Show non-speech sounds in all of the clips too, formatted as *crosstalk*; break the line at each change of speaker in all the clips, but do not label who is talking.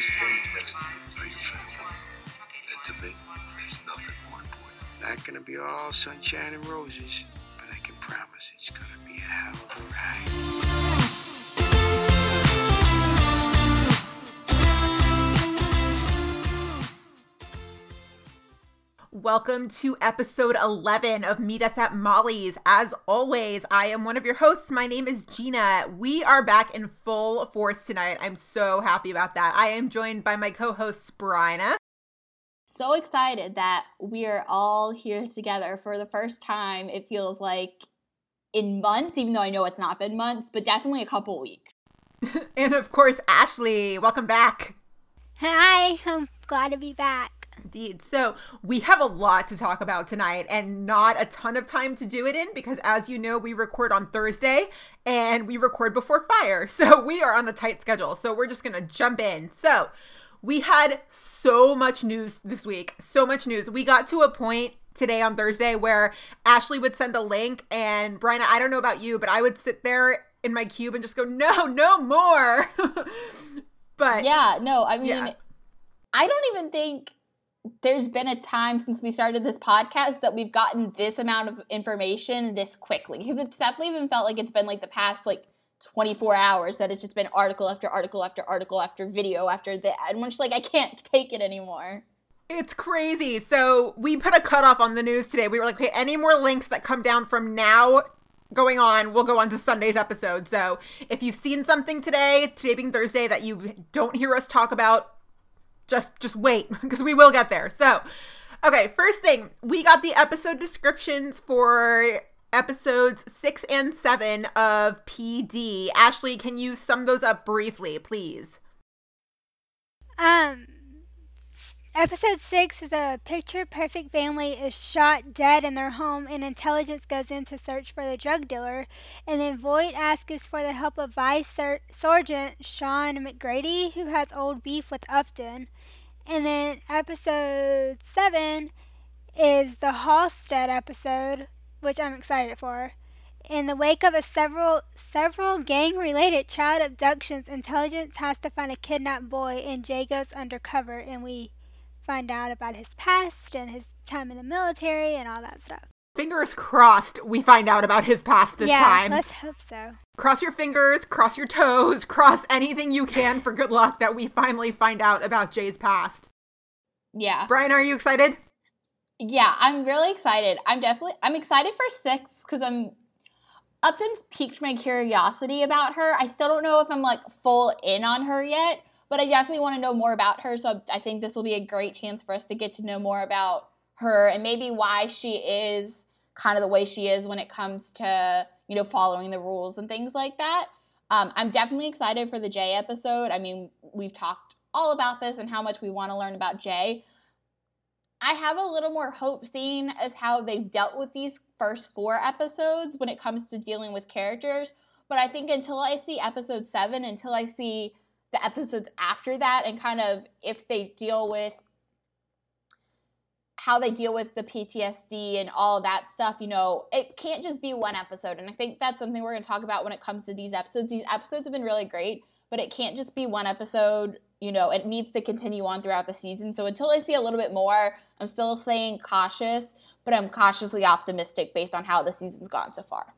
is standing next to you are your family. And to me, there's nothing more important.
Not gonna be all sunshine and roses, but I can promise it's gonna be a hell of a ride.
Welcome to episode 11 of Meet Us at Molly's. As always, I am one of your hosts. My name is Gina. We are back in full force tonight. I'm so happy about that. I am joined by my co hosts, Bryna.
So excited that we're all here together for the first time. It feels like in months, even though I know it's not been months, but definitely a couple weeks. *laughs*
and of course, Ashley. Welcome back.
Hi, I'm glad to be back.
Indeed. So, we have a lot to talk about tonight and not a ton of time to do it in because, as you know, we record on Thursday and we record before fire. *laughs* So, we are on a tight schedule. So, we're just going to jump in. So, we had so much news this week. So much news. We got to a point today on Thursday where Ashley would send a link, and Brian, I don't know about you, but I would sit there in my cube and just go, no, no more. *laughs* but
yeah, no, I mean,
Yeah.
I don't even think there's been a time since we started this podcast that we've gotten this amount of information this quickly because it's definitely even felt like it's been like the past like 24 hours that it's just been article after article after article after video after that and we're just like i can't take it anymore
It's crazy. So we put a cutoff on the news today. We were like, okay, any more links that come down from now going on, we'll go on to Sunday's episode. So if you've seen something today, today being Thursday, that you don't hear us talk about, just just wait *laughs* because we will get there. So, okay, first thing, we got the episode descriptions for episodes six and seven of PD. Ashley, can you sum those up briefly, please?
Um, episode six is a picture perfect family is shot dead in their home, and intelligence goes in to search for the drug dealer. And then Voight asks for the help of Vice Ser- Sergeant Sean McGrady, who has old beef with Upton. And then episode seven is the Halstead episode, which I'm excited for. In the wake of a several several gang-related child abductions, intelligence has to find a kidnapped boy, and Jay goes undercover, and we find out about his past and his time in the military and all that stuff.
Fingers crossed we find out about his past this
yeah,
time.
let's hope so.
cross your fingers, cross your toes, cross anything you can for good luck that we finally find out about Jay's past.
yeah
Brian, are you excited?
yeah i'm really excited i'm definitely i'm excited for six because i'm upton's piqued my curiosity about her i still don't know if i'm like full in on her yet but i definitely want to know more about her so i think this will be a great chance for us to get to know more about her and maybe why she is kind of the way she is when it comes to you know following the rules and things like that um, i'm definitely excited for the jay episode i mean we've talked all about this and how much we want to learn about jay I have a little more hope seeing as how they've dealt with these first four episodes when it comes to dealing with characters. But I think until I see episode seven, until I see the episodes after that, and kind of if they deal with how they deal with the PTSD and all that stuff, you know, it can't just be one episode. And I think that's something we're going to talk about when it comes to these episodes. These episodes have been really great, but it can't just be one episode. You know, it needs to continue on throughout the season. So until I see a little bit more, I'm still saying cautious, but I'm cautiously optimistic based on how the season's gone so far.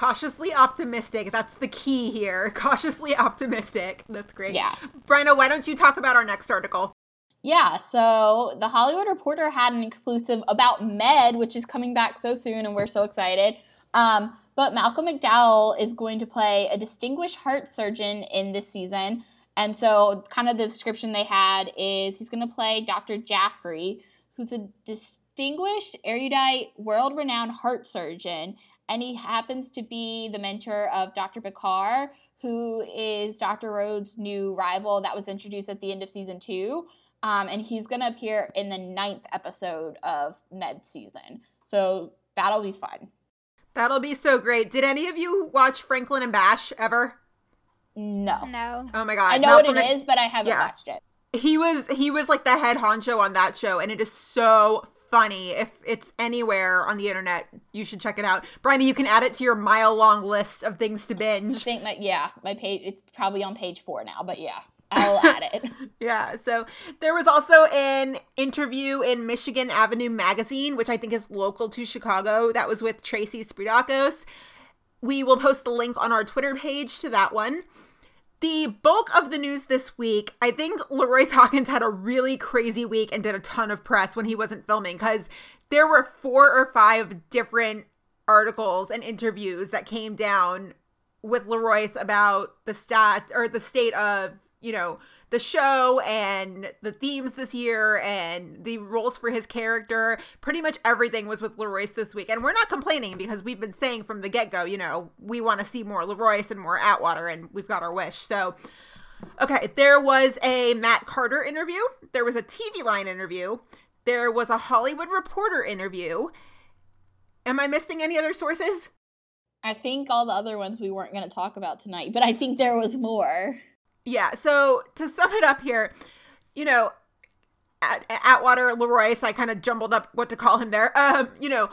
Cautiously optimistic. That's the key here. *laughs* Cautiously optimistic. That's great.
Yeah.
Bryna, why don't you talk about our next article?
Yeah, so the Hollywood Reporter had an exclusive about Med, which is coming back so soon, and we're so excited. Um, but Malcolm McDowell is going to play a distinguished heart surgeon in this season. And so, kind of the description they had is he's going to play Dr. Jaffrey, who's a distinguished, erudite, world renowned heart surgeon. And he happens to be the mentor of Dr. Picard, who is Dr. Rhodes' new rival that was introduced at the end of season two. Um, and he's going to appear in the ninth episode of Med season. So that'll be fun.
That'll be so great. Did any of you watch Franklin and Bash ever?
No.
No.
Oh my god.
I know
Malcolm
what it
and-
is, but I haven't
yeah.
watched it.
He was he was like the head honcho on that show, and it is so funny. If it's anywhere on the internet, you should check it out. Bryony, you can add it to your mile long list of things to binge.
I think my yeah, my page it's probably on page four now, but yeah. I'll *laughs* add it.
yeah. So there was also an interview in Michigan Avenue Magazine, which I think is local to Chicago. That was with Tracy Spiridakos. We will post the link on our Twitter page to that one. The bulk of the news this week, I think LaRoyce Hawkins had a really crazy week and did a ton of press when he wasn't filming because there were four or five different articles and interviews that came down with Leroyce about the stat or the state of, you know, the show and the themes this year and the roles for his character. Pretty much everything was with LaRoyce this week. And we're not complaining because we've been saying from the get go, you know, we want to see more LaRoyce and more Atwater, and we've got our wish. So, okay, there was a Matt Carter interview, there was a TV line interview, there was a Hollywood Reporter interview. Am I missing any other sources?
I think all the other ones we weren't going to talk about tonight, but I think there was more.
Yeah. So to sum it up here, you know, at, Atwater, LaRoyce, I kind of jumbled up what to call him there. Um, you know,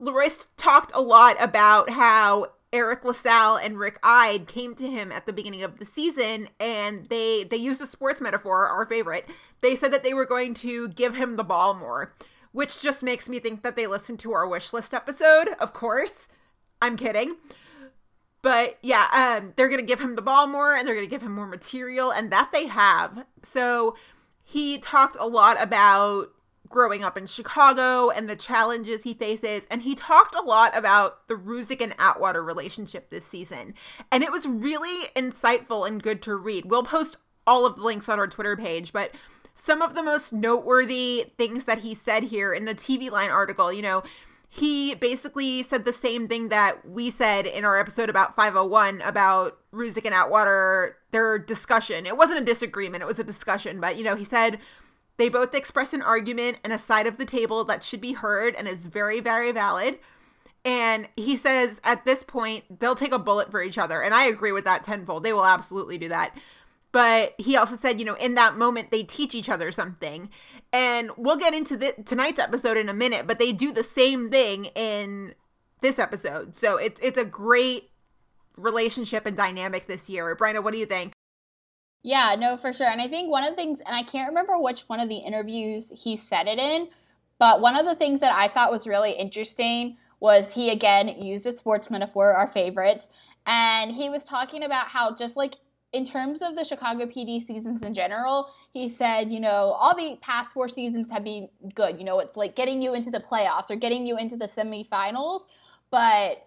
LaRoyce talked a lot about how Eric LaSalle and Rick Eid came to him at the beginning of the season and they they used a sports metaphor, our favorite. They said that they were going to give him the ball more, which just makes me think that they listened to our wish list episode, of course. I'm kidding. But yeah, um, they're to give him the ball more and they're to give him more material, and that they have. So he talked a lot about growing up in Chicago and the challenges he faces. And he talked a lot about the Ruzek and Atwater relationship this season. And it was really insightful and good to read. We'll post all of the links on our Twitter page, but some of the most noteworthy things that he said here in the TV line article, you know, he basically said the same thing that we said in our episode about 501 about Ruzek and Atwater, their discussion. It wasn't a disagreement, it was a discussion, but you know, he said they both express an argument and a side of the table that should be heard and is very, very valid. And he says at this point, they'll take a bullet for each other. And I agree with that tenfold. They will absolutely do that. But he also said, you know, in that moment, they teach each other something. And we'll get into the, tonight's episode in a minute, but they do the same thing in this episode. So it's it's a great relationship and dynamic this year. Bryna, what do you think?
Yeah, no, for sure. And I think one of the things, and I can't remember which one of the interviews he said it in, but one of the things that I thought was really interesting was he again used a sports metaphor, our favorites, and he was talking about how just like in terms of the Chicago PD seasons in general, he said, you know, all the past four seasons have been good. You know, it's like getting you into the playoffs or getting you into the semifinals. But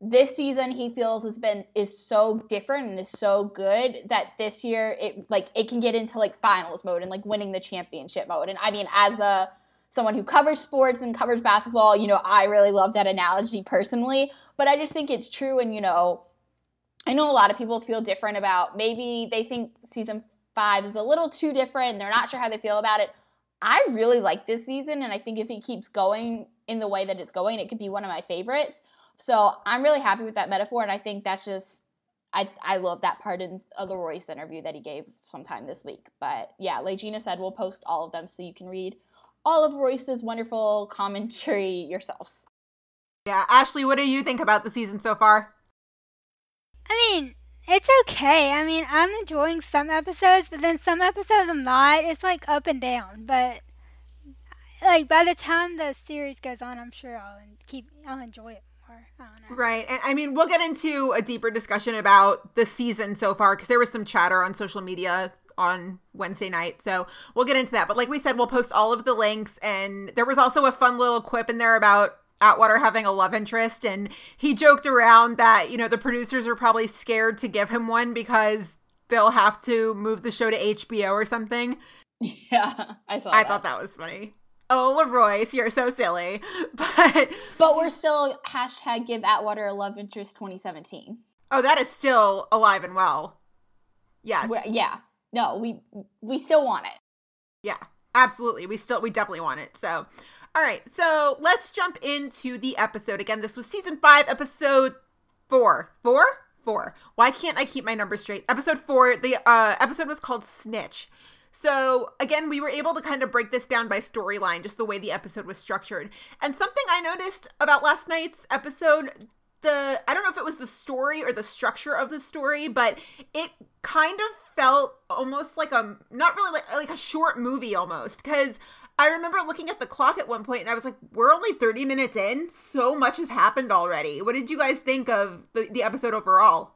this season he feels has been is so different and is so good that this year it like it can get into like finals mode and like winning the championship mode. And I mean, as a someone who covers sports and covers basketball, you know, I really love that analogy personally. But I just think it's true and you know I know a lot of people feel different about maybe they think season five is a little too different and they're not sure how they feel about it. I really like this season, and I think if it keeps going in the way that it's going, it could be one of my favorites. So I'm really happy with that metaphor, and I think that's just I I love that part in the Royce interview that he gave sometime this week. But yeah, like Gina said, we'll post all of them so you can read all of Royce's wonderful commentary yourselves.
Yeah, Ashley, what do you think about the season so far?
I mean, it's okay. I mean, I'm enjoying some episodes, but then some episodes I'm not. It's like up and down. But like by the time the series goes on, I'm sure I'll keep I'll enjoy it more.
Right, and I mean, we'll get into a deeper discussion about the season so far because there was some chatter on social media on Wednesday night. So we'll get into that. But like we said, we'll post all of the links. And there was also a fun little quip in there about Atwater having a love interest. And he joked around that, you know, the producers are probably scared to give him one because they'll have to move the show to HBO or something. *laughs*
Yeah, I saw
I
that.
thought that was funny. Oh, LaRoyce, you're so silly. *laughs* But
But we're still hashtag give Atwater a love interest 2017.
oh, that is still alive and well. Yes.
We're- yeah. No, we we still want it.
Yeah, absolutely. We still, we definitely want it. So, all right. So let's jump into the episode. Again, this was season five, episode four. Four? Four. Why can't I keep my numbers straight? Episode four. The uh, episode was called Snitch. So again, we were able to kind of break this down by storyline, just the way the episode was structured. And something I noticed about last night's episode, the I don't know if it was the story or the structure of the story, but it kind of felt almost like a not really like like a short movie almost because I remember looking at the clock at one point and I was like, we're only 30 minutes in. So much has happened already. What did you guys think of the, the episode overall?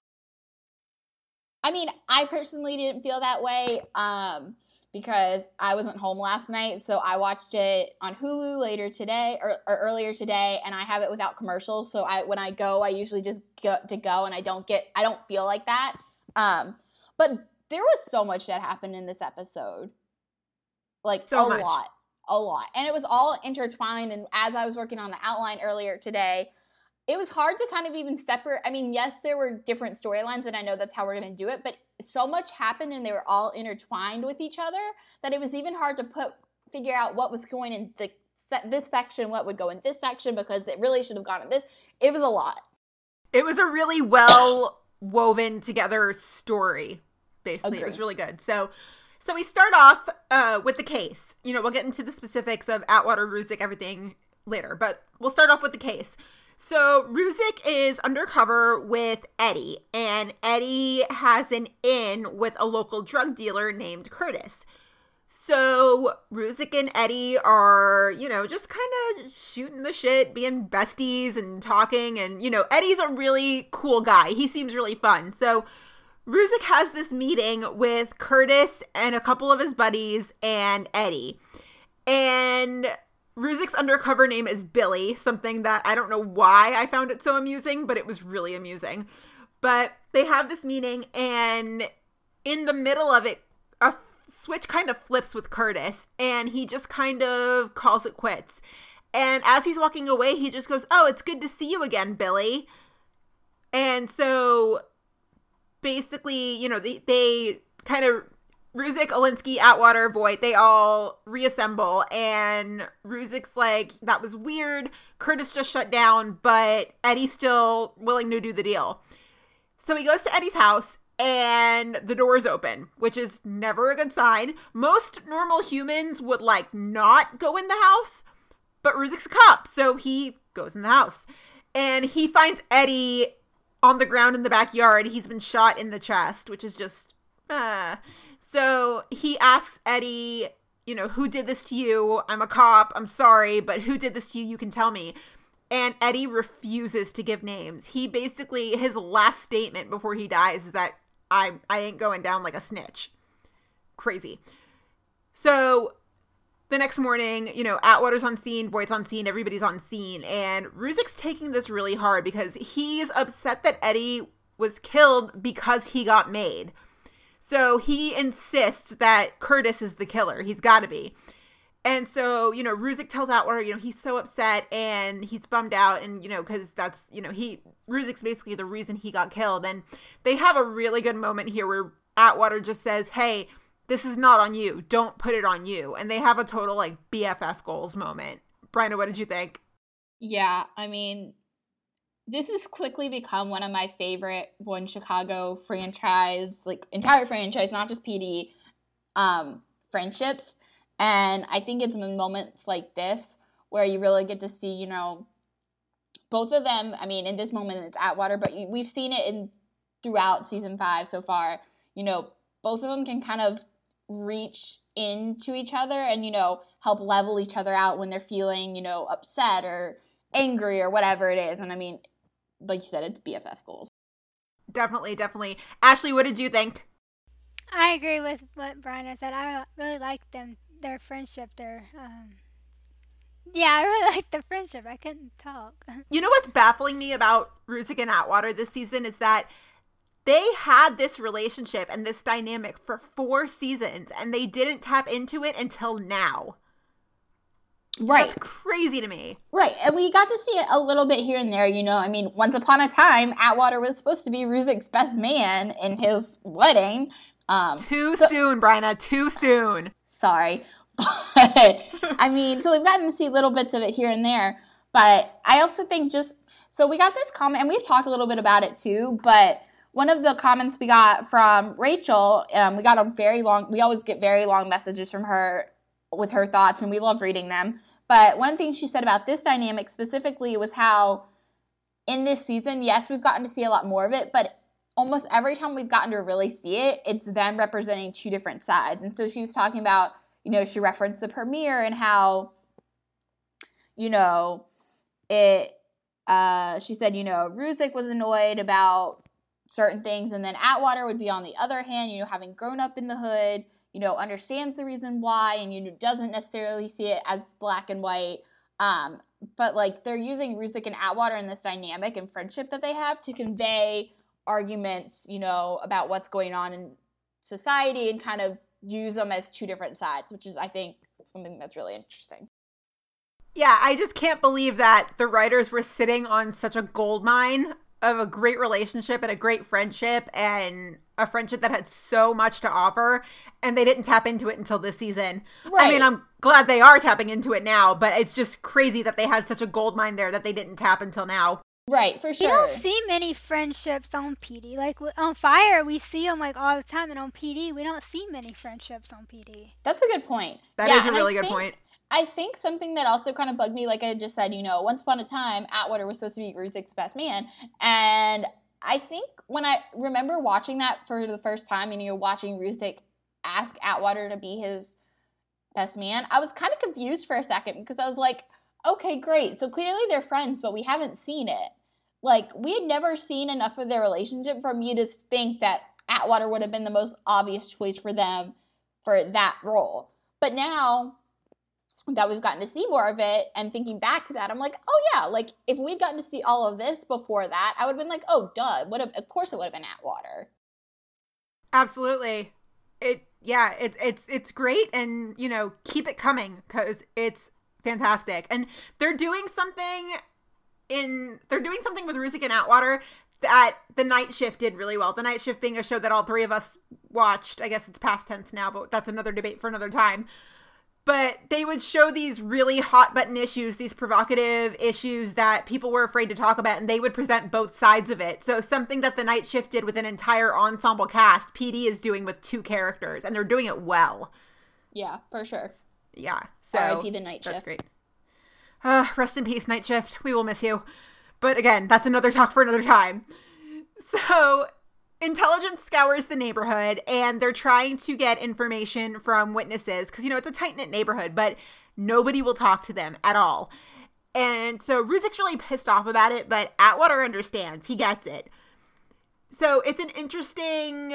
I mean, I personally didn't feel that way um, because I wasn't home last night. So I watched it on Hulu later today or, or, earlier today, and I have it without commercials. So I when I go, I usually just go to go, and I don't get I don't feel like that. Um, but there was so much that happened in this episode, like so a much. lot, a lot, and it was all intertwined. And as I was working on the outline earlier today it was hard to kind of even separate. I mean, yes, there were different storylines, and I know that's how we're going to do it, but so much happened and they were all intertwined with each other that it was even hard to put figure out what was going in the set this section, what would go in this section, because it really should have gone in this. It was a lot.
It was a really well woven together story. Basically, Agreed. it was really good. So. So we start off uh, with the case. You know, we'll get into the specifics of Atwater, Ruzek, everything later, but we'll start off with the case. So Ruzek is undercover with Eddie, and Eddie has an in with a local drug dealer named Curtis. So Ruzek and Eddie are, you know, just kind of shooting the shit, being besties and talking. And, you know, Eddie's a really cool guy. He seems really fun. So Ruzek has this meeting with Curtis and a couple of his buddies and Eddie. And Ruzek's undercover name is Billy, something that I don't know why I found it so amusing, but it was really amusing. But they have this meeting, and in the middle of it, a switch kind of flips with Curtis, and he just kind of calls it quits. And as he's walking away, he just goes, Oh, it's good to see you again, Billy. And so basically, you know, they, they kind of Ruzek, Alinsky, Atwater, Voight, they all reassemble, and Ruzek's like, that was weird. Curtis just shut down, but Eddie's still willing to do the deal. So he goes to Eddie's house, and the door's open, which is never a good sign. Most normal humans would like not go in the house, but Ruzek's a cop, so he goes in the house. And he finds Eddie on the ground in the backyard. He's been shot in the chest, which is just. Uh, so he asks Eddie, you know, who did this to you? I'm a cop. I'm sorry, but who did this to you? You can tell me. And Eddie refuses to give names. He basically his last statement before he dies is that I I ain't going down like a snitch. Crazy. So the next morning, you know, Atwater's on scene, Voight's on scene, everybody's on scene, and Ruzek's taking this really hard because he's upset that Eddie was killed because he got made. So he insists that Curtis is the killer. He's got to be. And so, you know, Ruzek tells Atwater, you know, he's so upset and he's bummed out. And, you know, because that's, you know, he, Ruzek's basically the reason he got killed. And they have a really good moment here where Atwater just says, hey, this is not on you. Don't put it on you. And they have a total, like, BFF goals moment. Bryna, what did you think?
Yeah, I mean, this has quickly become one of my favorite one Chicago franchise, like entire franchise, not just PD, um, friendships. And I think it's in moments like this where you really get to see, you know, both of them. I mean, in this moment, it's Atwater, but we've seen it in throughout season five so far. You know, both of them can kind of reach into each other and you know help level each other out when they're feeling you know upset or angry or whatever it is. And I mean, like you said, it's BFF goals.
Definitely, definitely. Ashley, what did you think?
I agree with what Brian said. I really like them, their friendship. Their, um, yeah, I really *laughs* like the friendship. I couldn't talk. *laughs*
You know what's baffling me about Ruzek and Atwater this season is that they had this relationship and this dynamic for four seasons, and they didn't tap into it until now.
Right.
That's crazy to me.
Right. And we got to see it a little bit here and there, you know. I mean, once upon a time, Atwater was supposed to be Ruzek's best man in his wedding. Um,
too so, soon, Bryna. Too soon.
Sorry. *laughs* But, I mean, so we've gotten to see little bits of it here and there. But I also think just so we got this comment, and we've talked a little bit about it too, but one of the comments we got from Rachel, um, we got a very long, we always get very long messages from her with her thoughts, and we love reading them. But one thing she said about this dynamic specifically was how in this season, yes, we've gotten to see a lot more of it, but almost every time we've gotten to really see it, it's them representing two different sides. And so she was talking about, you know, she referenced the premiere and how, you know, it, uh, she said, you know, Ruzek was annoyed about certain things, and then Atwater would be on the other hand, you know, having grown up in the hood, you know, understands the reason why, and you know, doesn't necessarily see it as black and white. Um, but like they're using Ruzek and Atwater in this dynamic and friendship that they have to convey arguments, you know, about what's going on in society and kind of use them as two different sides, which is, I think, something that's really interesting.
Yeah, I just can't believe that the writers were sitting on such a gold mine of a great relationship and a great friendship and a friendship that had so much to offer and they didn't tap into it until this season. Right. I mean, I'm glad they are tapping into it now, but it's just crazy that they had such a gold mine there that they didn't tap until now.
Right, for sure.
We don't see many friendships on PD. Like on Fire, we see them like all the time, and on PD, we don't see many friendships on PD.
That's a good point.
That yeah, is a really good
think,
point.
I think something that also kind of bugged me, like I just said, you know, once upon a time, Atwater was supposed to be Ruzek's best man. And I think when I remember watching that for the first time and you're watching Ruzek ask Atwater to be his best man, I was kind of confused for a second because I was like, okay, great. So clearly they're friends, but we haven't seen it. Like, we had never seen enough of their relationship for me to think that Atwater would have been the most obvious choice for them for that role. But now that we've gotten to see more of it and thinking back to that i'm like oh yeah like if we'd gotten to see all of this before that i would have been like oh duh would have of course it would have been atwater
absolutely it yeah it's it's it's great and you know keep it coming because it's fantastic and they're doing something in they're doing something with Ruzek and Atwater that the night shift did really well. The night shift being a show that all three of us watched. I guess it's past tense now, but that's another debate for another time but they would show these really hot button issues, these provocative issues that people were afraid to talk about, and they would present both sides of it. So, something that the night shift did with an entire ensemble cast, PD is doing with two characters, and they're doing it well.
Yeah, for sure.
Yeah. So,
R.I.P. the night
shift. That's great. Uh, rest in peace, night shift. We will miss you. But again, that's another talk for another time. So, intelligence scours the neighborhood and they're trying to get information from witnesses because you know it's a tight knit neighborhood, but nobody will talk to them at all. And so Ruzek's really pissed off about it, but Atwater understands. He gets it. So it's an interesting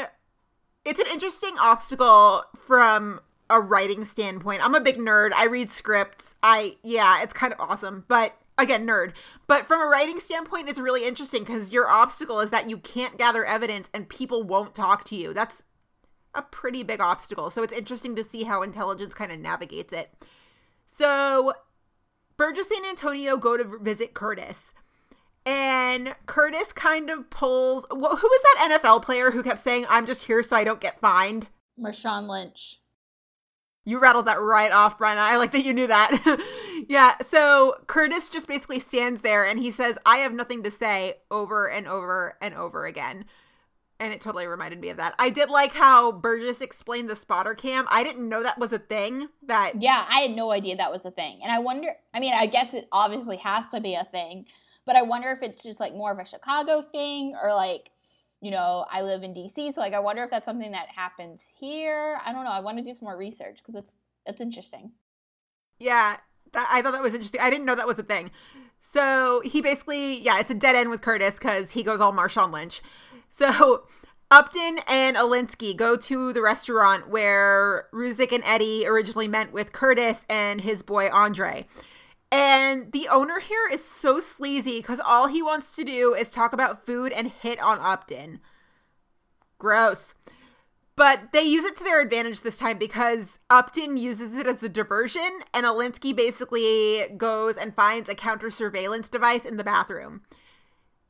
it's an interesting obstacle from a writing standpoint. I'm a big nerd. I read scripts. I yeah, it's kind of awesome, but again nerd. But from a writing standpoint it's really interesting because your obstacle is that you can't gather evidence and people won't talk to you. That's a pretty big obstacle. So it's interesting to see how intelligence kind of navigates it. So burgess and antonio go to visit curtis. And curtis kind of pulls well, who was that nfl player who kept saying i'm just here so i don't get fined
marshawn lynch.
You rattled that right off, Brian. I like that you knew that. *laughs* yeah. So Curtis just basically stands there and he says, I have nothing to say over and over and over again. And it totally reminded me of that. I did like how Burgess explained the spotter cam. I didn't know that was a thing. That
Yeah, I had no idea that was a thing. And I wonder I mean, I guess it obviously has to be a thing, but I wonder if it's just like more of a Chicago thing or like you know, I live in DC, so like I wonder if that's something that happens here. I don't know. I want to do some more research because it's it's interesting.
Yeah, I thought that was interesting. I didn't know that was a thing. So he basically, yeah, it's a dead end with Curtis because he goes all Marshawn Lynch. So *laughs* Upton and Alinsky go to the restaurant where Ruzek and Eddie originally met with Curtis and his boy Andre. And the owner here is so sleazy because all he wants to do is talk about food and hit on Upton. Gross. But they use it to their advantage this time because Upton uses it as a diversion, and Alinsky basically goes and finds a counter surveillance device in the bathroom.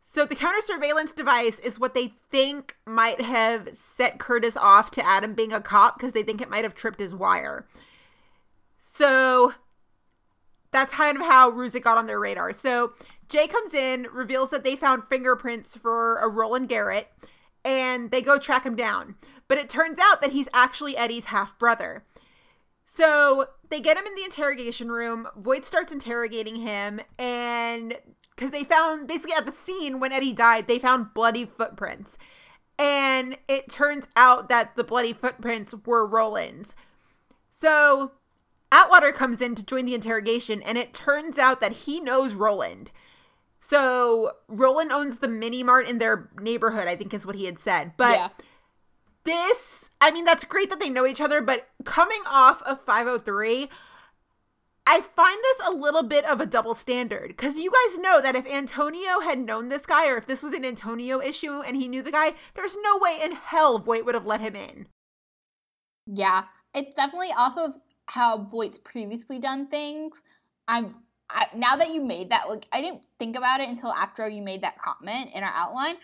So the counter surveillance device is what they think might have set Curtis off to Adam being a cop because they think it might have tripped his wire. So that's kind of how Ruzek got on their radar. So Jay comes in, reveals that they found fingerprints for a Roland Garrett, and they go track him down. But it turns out that he's actually Eddie's half brother. So they get him in the interrogation room. Voight starts interrogating him, and because they found basically at the scene when Eddie died, they found bloody footprints. And it turns out that the bloody footprints were Roland's. So Atwater comes in to join the interrogation, and it turns out that he knows Roland. So Roland owns the mini mart in their neighborhood, I think is what he had said. But
yeah.
This, I mean, that's great that they know each other, but coming off of 503, I find this a little bit of a double standard because you guys know that if Antonio had known this guy or if this was an Antonio issue and he knew the guy, there's no way in hell Voight would have let him in.
Yeah, it's definitely off of how Voight's previously done things. I'm I, now that you made that, like I didn't think about it until after you made that comment in our outline.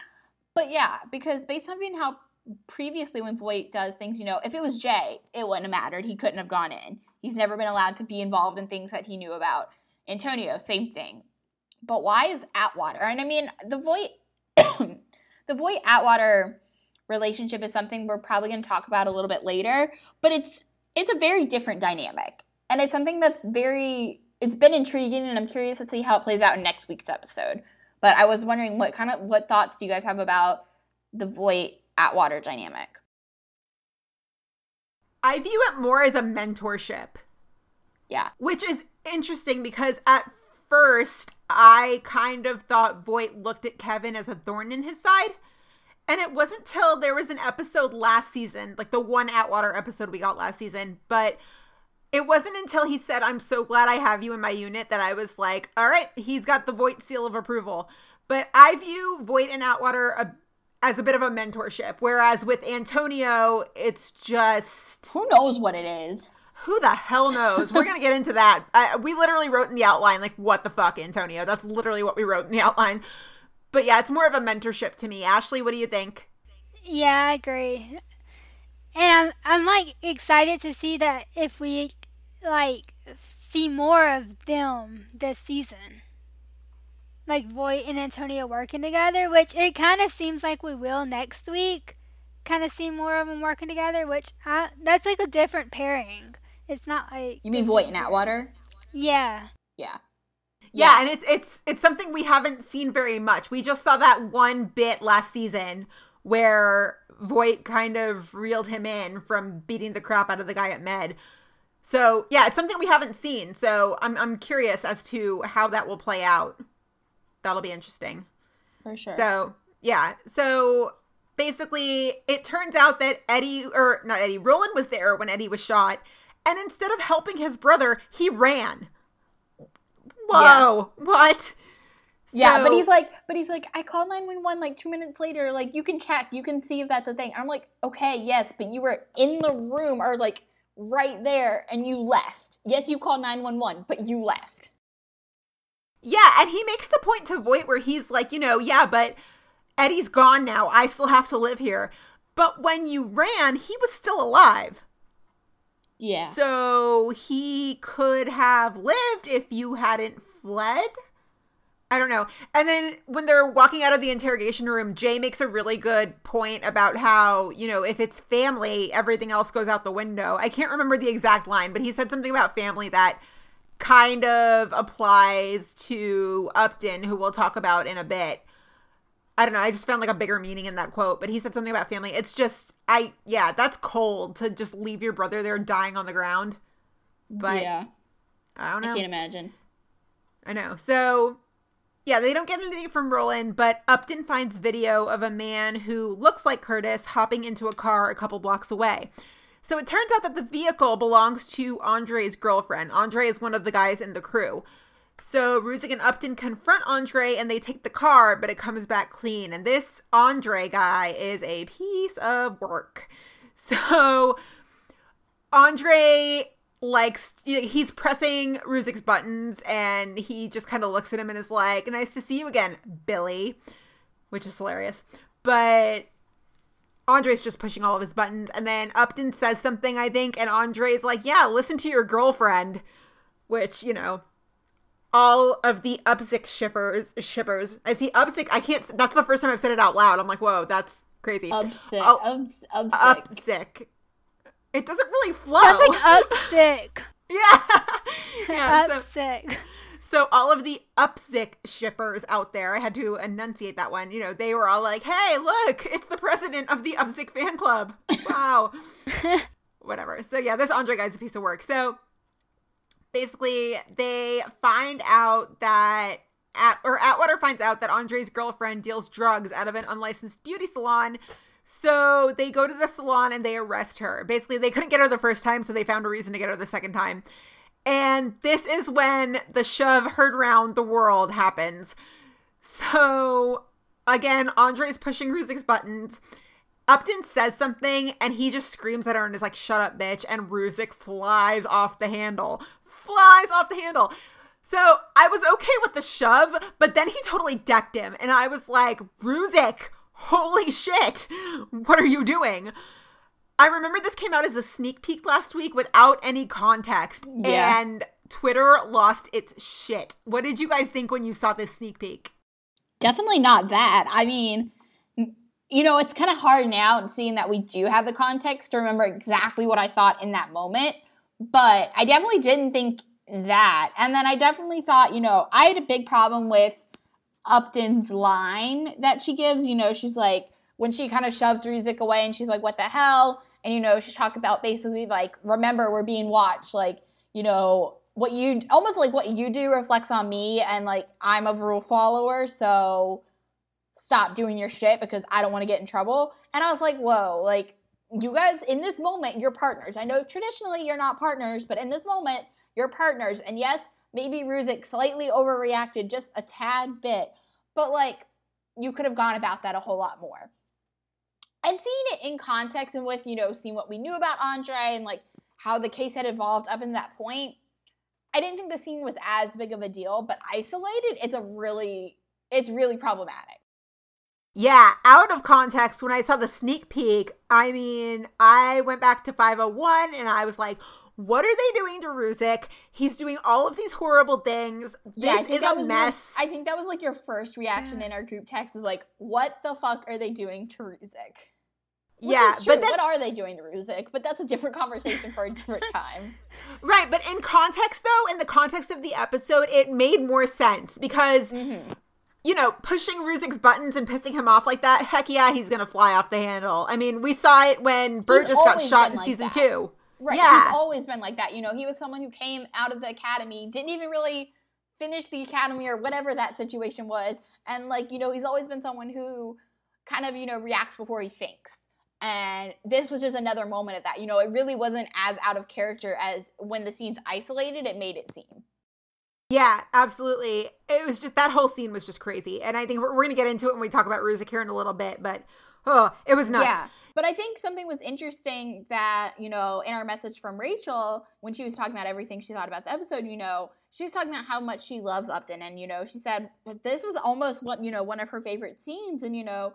But yeah, because based on being how previously when Voight does things, you know, if it was Jay, it wouldn't have mattered. He couldn't have gone in. He's never been allowed to be involved in things that he knew about. Antonio, same thing. But why is Atwater? And I mean, the Voight, *coughs* the Voight Atwater relationship is something we're probably going to talk about a little bit later. But it's it's a very different dynamic, and it's something that's very it's been intriguing, and I'm curious to see how it plays out in next week's episode. But I was wondering what kind of what thoughts do you guys have about the Voight Atwater dynamic?
I view it more as a mentorship.
Yeah.
Which is interesting because at first I kind of thought Voight looked at Kevin as a thorn in his side. And it wasn't till there was an episode last season, like the one Atwater episode we got last season, but it wasn't until he said, I'm so glad I have you in my unit that I was like, all right, he's got the Voight seal of approval. But I view Voight and Atwater a, as a bit of a mentorship, whereas with Antonio, it's just.
Who knows what it is?
Who the hell knows? We're going to get into that. Uh, we literally wrote in the outline, like, what the fuck, Antonio? That's literally what we wrote in the outline. But yeah, it's more of a mentorship to me. Ashley, what do you think?
Yeah, I agree. And I'm I'm like excited to see that if we like see more of them this season. Like Voight and Antonio working together, which it kind of seems like we will next week. Kind of see more of them working together, which I, that's like a different pairing. It's not like
You mean Voight and Atwater?
Yeah.
Yeah.
Yeah, and it's it's it's something we haven't seen very much. We just saw that one bit last season where Voight kind of reeled him in from beating the crap out of the guy at Med. So yeah, it's something we haven't seen. So I'm I'm curious as to how that will play out. That'll be interesting.
For sure.
So yeah, so basically it turns out that Eddie or not Eddie, Roland was there when Eddie was shot, and instead of helping his brother, he ran. Whoa, what?
Yeah, but he's like, but he's like, I called nine one one like two minutes later. Like you can check, you can see if that's a thing. I'm like, okay, yes, but you were in the room or like right there, and you left. Yes, you called nine one one, but you left.
Yeah, and he makes the point to Voight where he's like, you know, yeah, but Eddie's gone now. I still have to live here. But when you ran, he was still alive.
Yeah.
So he could have lived if you hadn't fled. I don't know. And then when they're walking out of the interrogation room, Jay makes a really good point about how, you know, if it's family, everything else goes out the window. I can't remember the exact line, but he said something about family that kind of applies to Upton, who we'll talk about in a bit. I don't know. I just found like a bigger meaning in that quote, but he said something about family. It's just, I, yeah, that's cold to just leave your brother there dying on the ground. But
yeah,
I don't know.
I can't imagine.
I know. So, yeah, they don't get anything from Roland, but Upton finds video of a man who looks like Curtis hopping into a car a couple blocks away. So it turns out that the vehicle belongs to Andre's girlfriend. Andre is one of the guys in the crew. So Ruzek and Upton confront Andre and they take the car, but it comes back clean. And this Andre guy is a piece of work. *laughs* So Andre likes he's pressing Ruzek's buttons and he just kind of looks at him and is like, "Nice to see you again, Billy," which is hilarious. But Andre's just pushing all of his buttons and then Upton says something I think and Andre's like, "Yeah, listen to your girlfriend," which, you know, all of the Upsick shippers shippers. I see Upsick. I can't that's the first time I've said it out loud. I'm like, "Whoa, that's crazy."
Upsick.
Oh,
Ups, upsick.
Upsick. It doesn't really flow.
That's like *laughs* up sick.
Yeah. *laughs* yeah.
up
So,
sick.
So all of the Upzik shippers out there, I had to enunciate that one. You know, they were all like, "Hey, look, it's the president of the Upzik fan club." Wow. *laughs* Whatever. So yeah, this Andre guy's a piece of work. So basically, they find out that at or Atwater finds out that Andre's girlfriend deals drugs out of an unlicensed beauty salon. So they go to the salon and they arrest her. Basically, they couldn't get her the first time, so they found a reason to get her the second time. And this is when the shove heard round the world happens. So again, Andre's pushing Ruzek's buttons. Upton says something and he just screams at her and is like, shut up, bitch. And Ruzek flies off the handle. Flies off the handle. So I was okay with the shove, but then he totally decked him. And I was like, Ruzek, holy shit, what are you doing? I remember this came out as a sneak peek last week without any context.
Yeah.
And Twitter lost its shit. What did you guys think when you saw this sneak peek?
Definitely not that. I mean, you know, it's kind of hard now seeing that we do have the context to remember exactly what I thought in that moment. But I definitely didn't think that. And then I definitely thought, you know, I had a big problem with Upton's line that she gives. You know, she's like, when she kind of shoves Ruzek away and she's like, what the hell? And, you know, she talked about basically like, remember, we're being watched. Like, you know, what you almost like what you do reflects on me. And like, I'm a rule follower. So stop doing your shit because I don't want to get in trouble. And I was like, whoa, like, you guys, in this moment, you're partners. I know traditionally you're not partners, but in this moment, you're partners. And yes, maybe Ruzek slightly overreacted just a tad bit, but like, you could have gone about that a whole lot more and seeing it in context and with you know seeing what we knew about andre and like how the case had evolved up in that point i didn't think the scene was as big of a deal but isolated it's a really it's really problematic
Yeah, out of context, when I saw the sneak peek, I mean, I went back to 501 and I was like, what are they doing to Ruzek? He's doing all of these horrible things.
yeah,
This
think
is a
was
mess.
Your, I think that was like your first reaction in our group text is like, what the fuck are they doing to Ruzek?
Yeah, but then
what are they doing to Ruzek? But that's a different conversation for a different *laughs* time.
Right, but in context though, in the context of the episode, it made more sense because
Mm-hmm.
you know, pushing Ruzek's buttons and pissing him off like that, heck yeah, he's gonna fly off the handle. I mean, we saw it when Burgess got shot in
like
season
that.
two.
Right.
Yeah.
He's always been like that. You know, he was someone who came out of the academy, didn't even really finish the academy or whatever that situation was. And like, you know, he's always been someone who kind of, you know, reacts before he thinks. And this was just another moment of that. You know, it really wasn't as out of character as when the scene's isolated, it made it seem.
Yeah, absolutely. It was just that whole scene was just crazy, and I think we're, we're gonna get into it when we talk about Ruzek here in a little bit. But oh, it was nuts.
Yeah. But I think something was interesting that, you know, in our message from Rachel, when she was talking about everything she thought about the episode, you know, she was talking about how much she loves Upton. And, you know, she said this was almost what, you know, one of her favorite scenes. And, you know,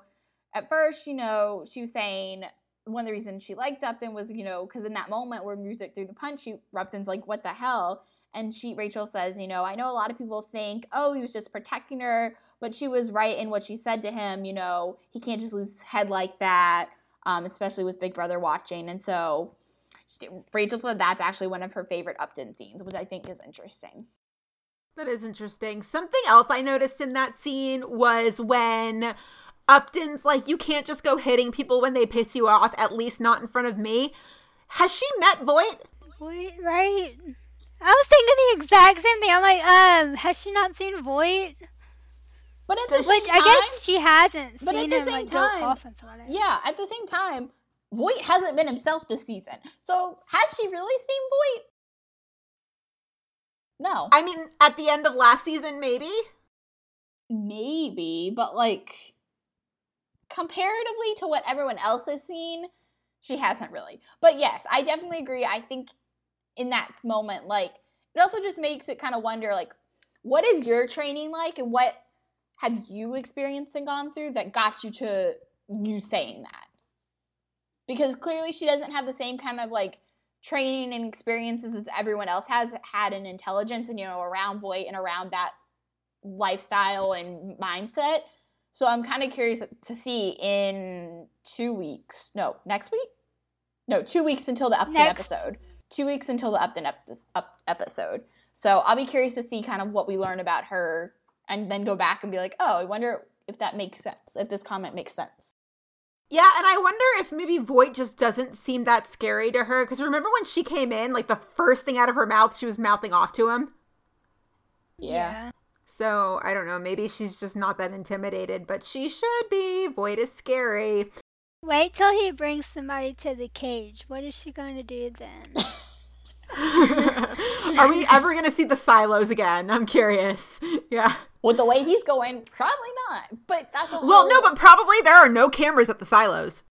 at first, you know, she was saying one of the reasons she liked Upton was, you know, because in that moment where Ruzek threw the punch, she, Upton's like, what the hell? And she, Rachel says, you know, I know a lot of people think, oh, he was just protecting her, but she was right in what she said to him. You know, he can't just lose his head like that, um, especially with Big Brother watching. And so she, Rachel said that's actually one of her favorite Upton scenes, which I think is interesting.
That is interesting. Something else I noticed in that scene was when Upton's like, you can't just go hitting people when they piss you off, at least not in front of me. Has she met Voight?
Voight, right? I was thinking the exact same thing. I'm like, um, has she not seen Voight?
But at the
Which
same
I guess she hasn't
But at the
him
same
like
time-
go off on someone.
yeah, at the same time, Voight hasn't been himself this season. So has she really seen Voight? No.
I mean, at the end of last season, maybe.
Maybe, but like comparatively to what everyone else has seen, she hasn't really. But yes, I definitely agree. I think in that moment, like it also just makes it kind of wonder like what is your training like and what have you experienced and gone through that got you to you saying that? Because clearly she doesn't have the same kind of like training and experiences as everyone else has had in intelligence and you know around Voight and around that lifestyle and mindset. So I'm kind of curious to see in two weeks. No, next week. No, two weeks until the Upton
Next.
episode. Two weeks until the Upton ep- up episode. So I'll be curious to see kind of what we learn about her and then go back and be like, oh, I wonder if that makes sense, if this comment makes sense.
Yeah, and I wonder if maybe Voight just doesn't seem that scary to her. Because remember when she came in, like the first thing out of her mouth, she was mouthing off to him?
Yeah.
So I don't know. Maybe she's just not that intimidated, but she should be. Voight is scary.
Wait till he brings somebody to the cage. What is she going to do then? *laughs*
Are we ever going to see the silos again? I'm curious. *laughs* Yeah.
With the way he's going, probably not. But that's a
Well, no, but probably there are no cameras at the silos.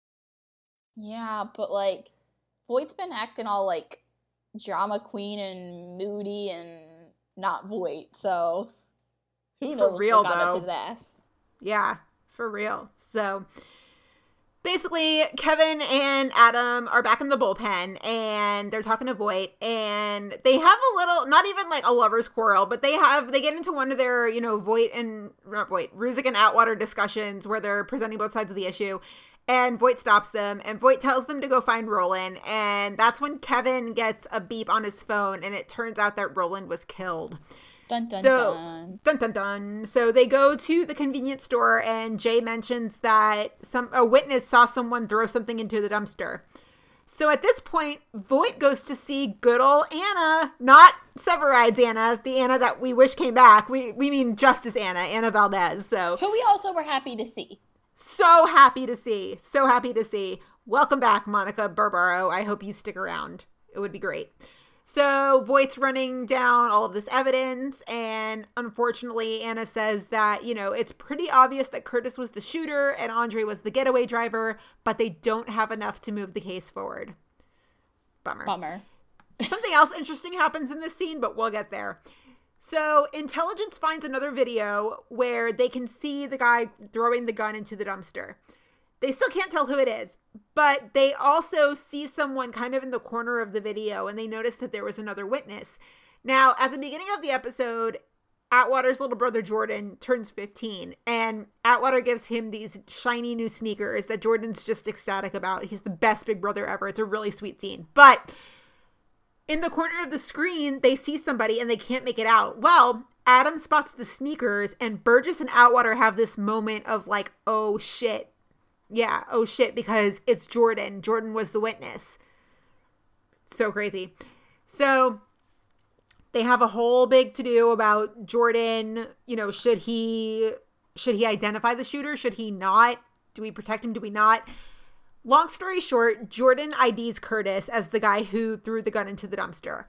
Yeah, but like Voight's been acting all like drama queen and moody and not Void, so who
For real, though.
his ass.
Yeah, for real. So basically, Kevin and Adam are back in the bullpen and they're talking to Voight and they have a little, not even like a lover's quarrel, but they have, they get into one of their, you know, Voight and, not Voight, Ruzek and Atwater discussions where they're presenting both sides of the issue. And Voight stops them and Voight tells them to go find Roland. And that's when Kevin gets a beep on his phone and it turns out that Roland was killed.
Dun dun
So-
dun.
Dun dun dun. So they go to the convenience store and Jay mentions that some a witness saw someone throw something into the dumpster. So at this point, Voight goes to see good old Anna, not Severide's Anna, the Anna that we wish came back. We we mean Justice Anna, Anna Valdez. So
Who we also were happy to see.
so happy to see. So happy to see. Welcome back, Monica Barbaro. I hope you stick around. It would be great. So Voight's running down all of this evidence, and unfortunately, Anna says that, you know, it's pretty obvious that Curtis was the shooter and Andre was the getaway driver, but they don't have enough to move the case forward. Bummer.
Bummer. *laughs*
Something else interesting happens in this scene, but we'll get there. So, intelligence finds another video where they can see the guy throwing the gun into the dumpster. They still can't tell who it is, but they also see someone kind of in the corner of the video and they notice that there was another witness. Now, at the beginning of the episode, Atwater's little brother Jordan turns 15, and Atwater gives him these shiny new sneakers that Jordan's just ecstatic about. He's the best big brother ever. It's a really sweet scene. But in the corner of the screen, they see somebody and they can't make it out. Well, Adam spots the sneakers, and Burgess and Atwater have this moment of like, oh shit. Yeah, oh shit, because it's Jordan. Jordan was the witness. So crazy. So they have a whole big to do about Jordan. You know, should he should he identify the shooter? Should he not? Do we protect him? Do we not? Long story short, Jordan IDs Curtis as the guy who threw the gun into the dumpster.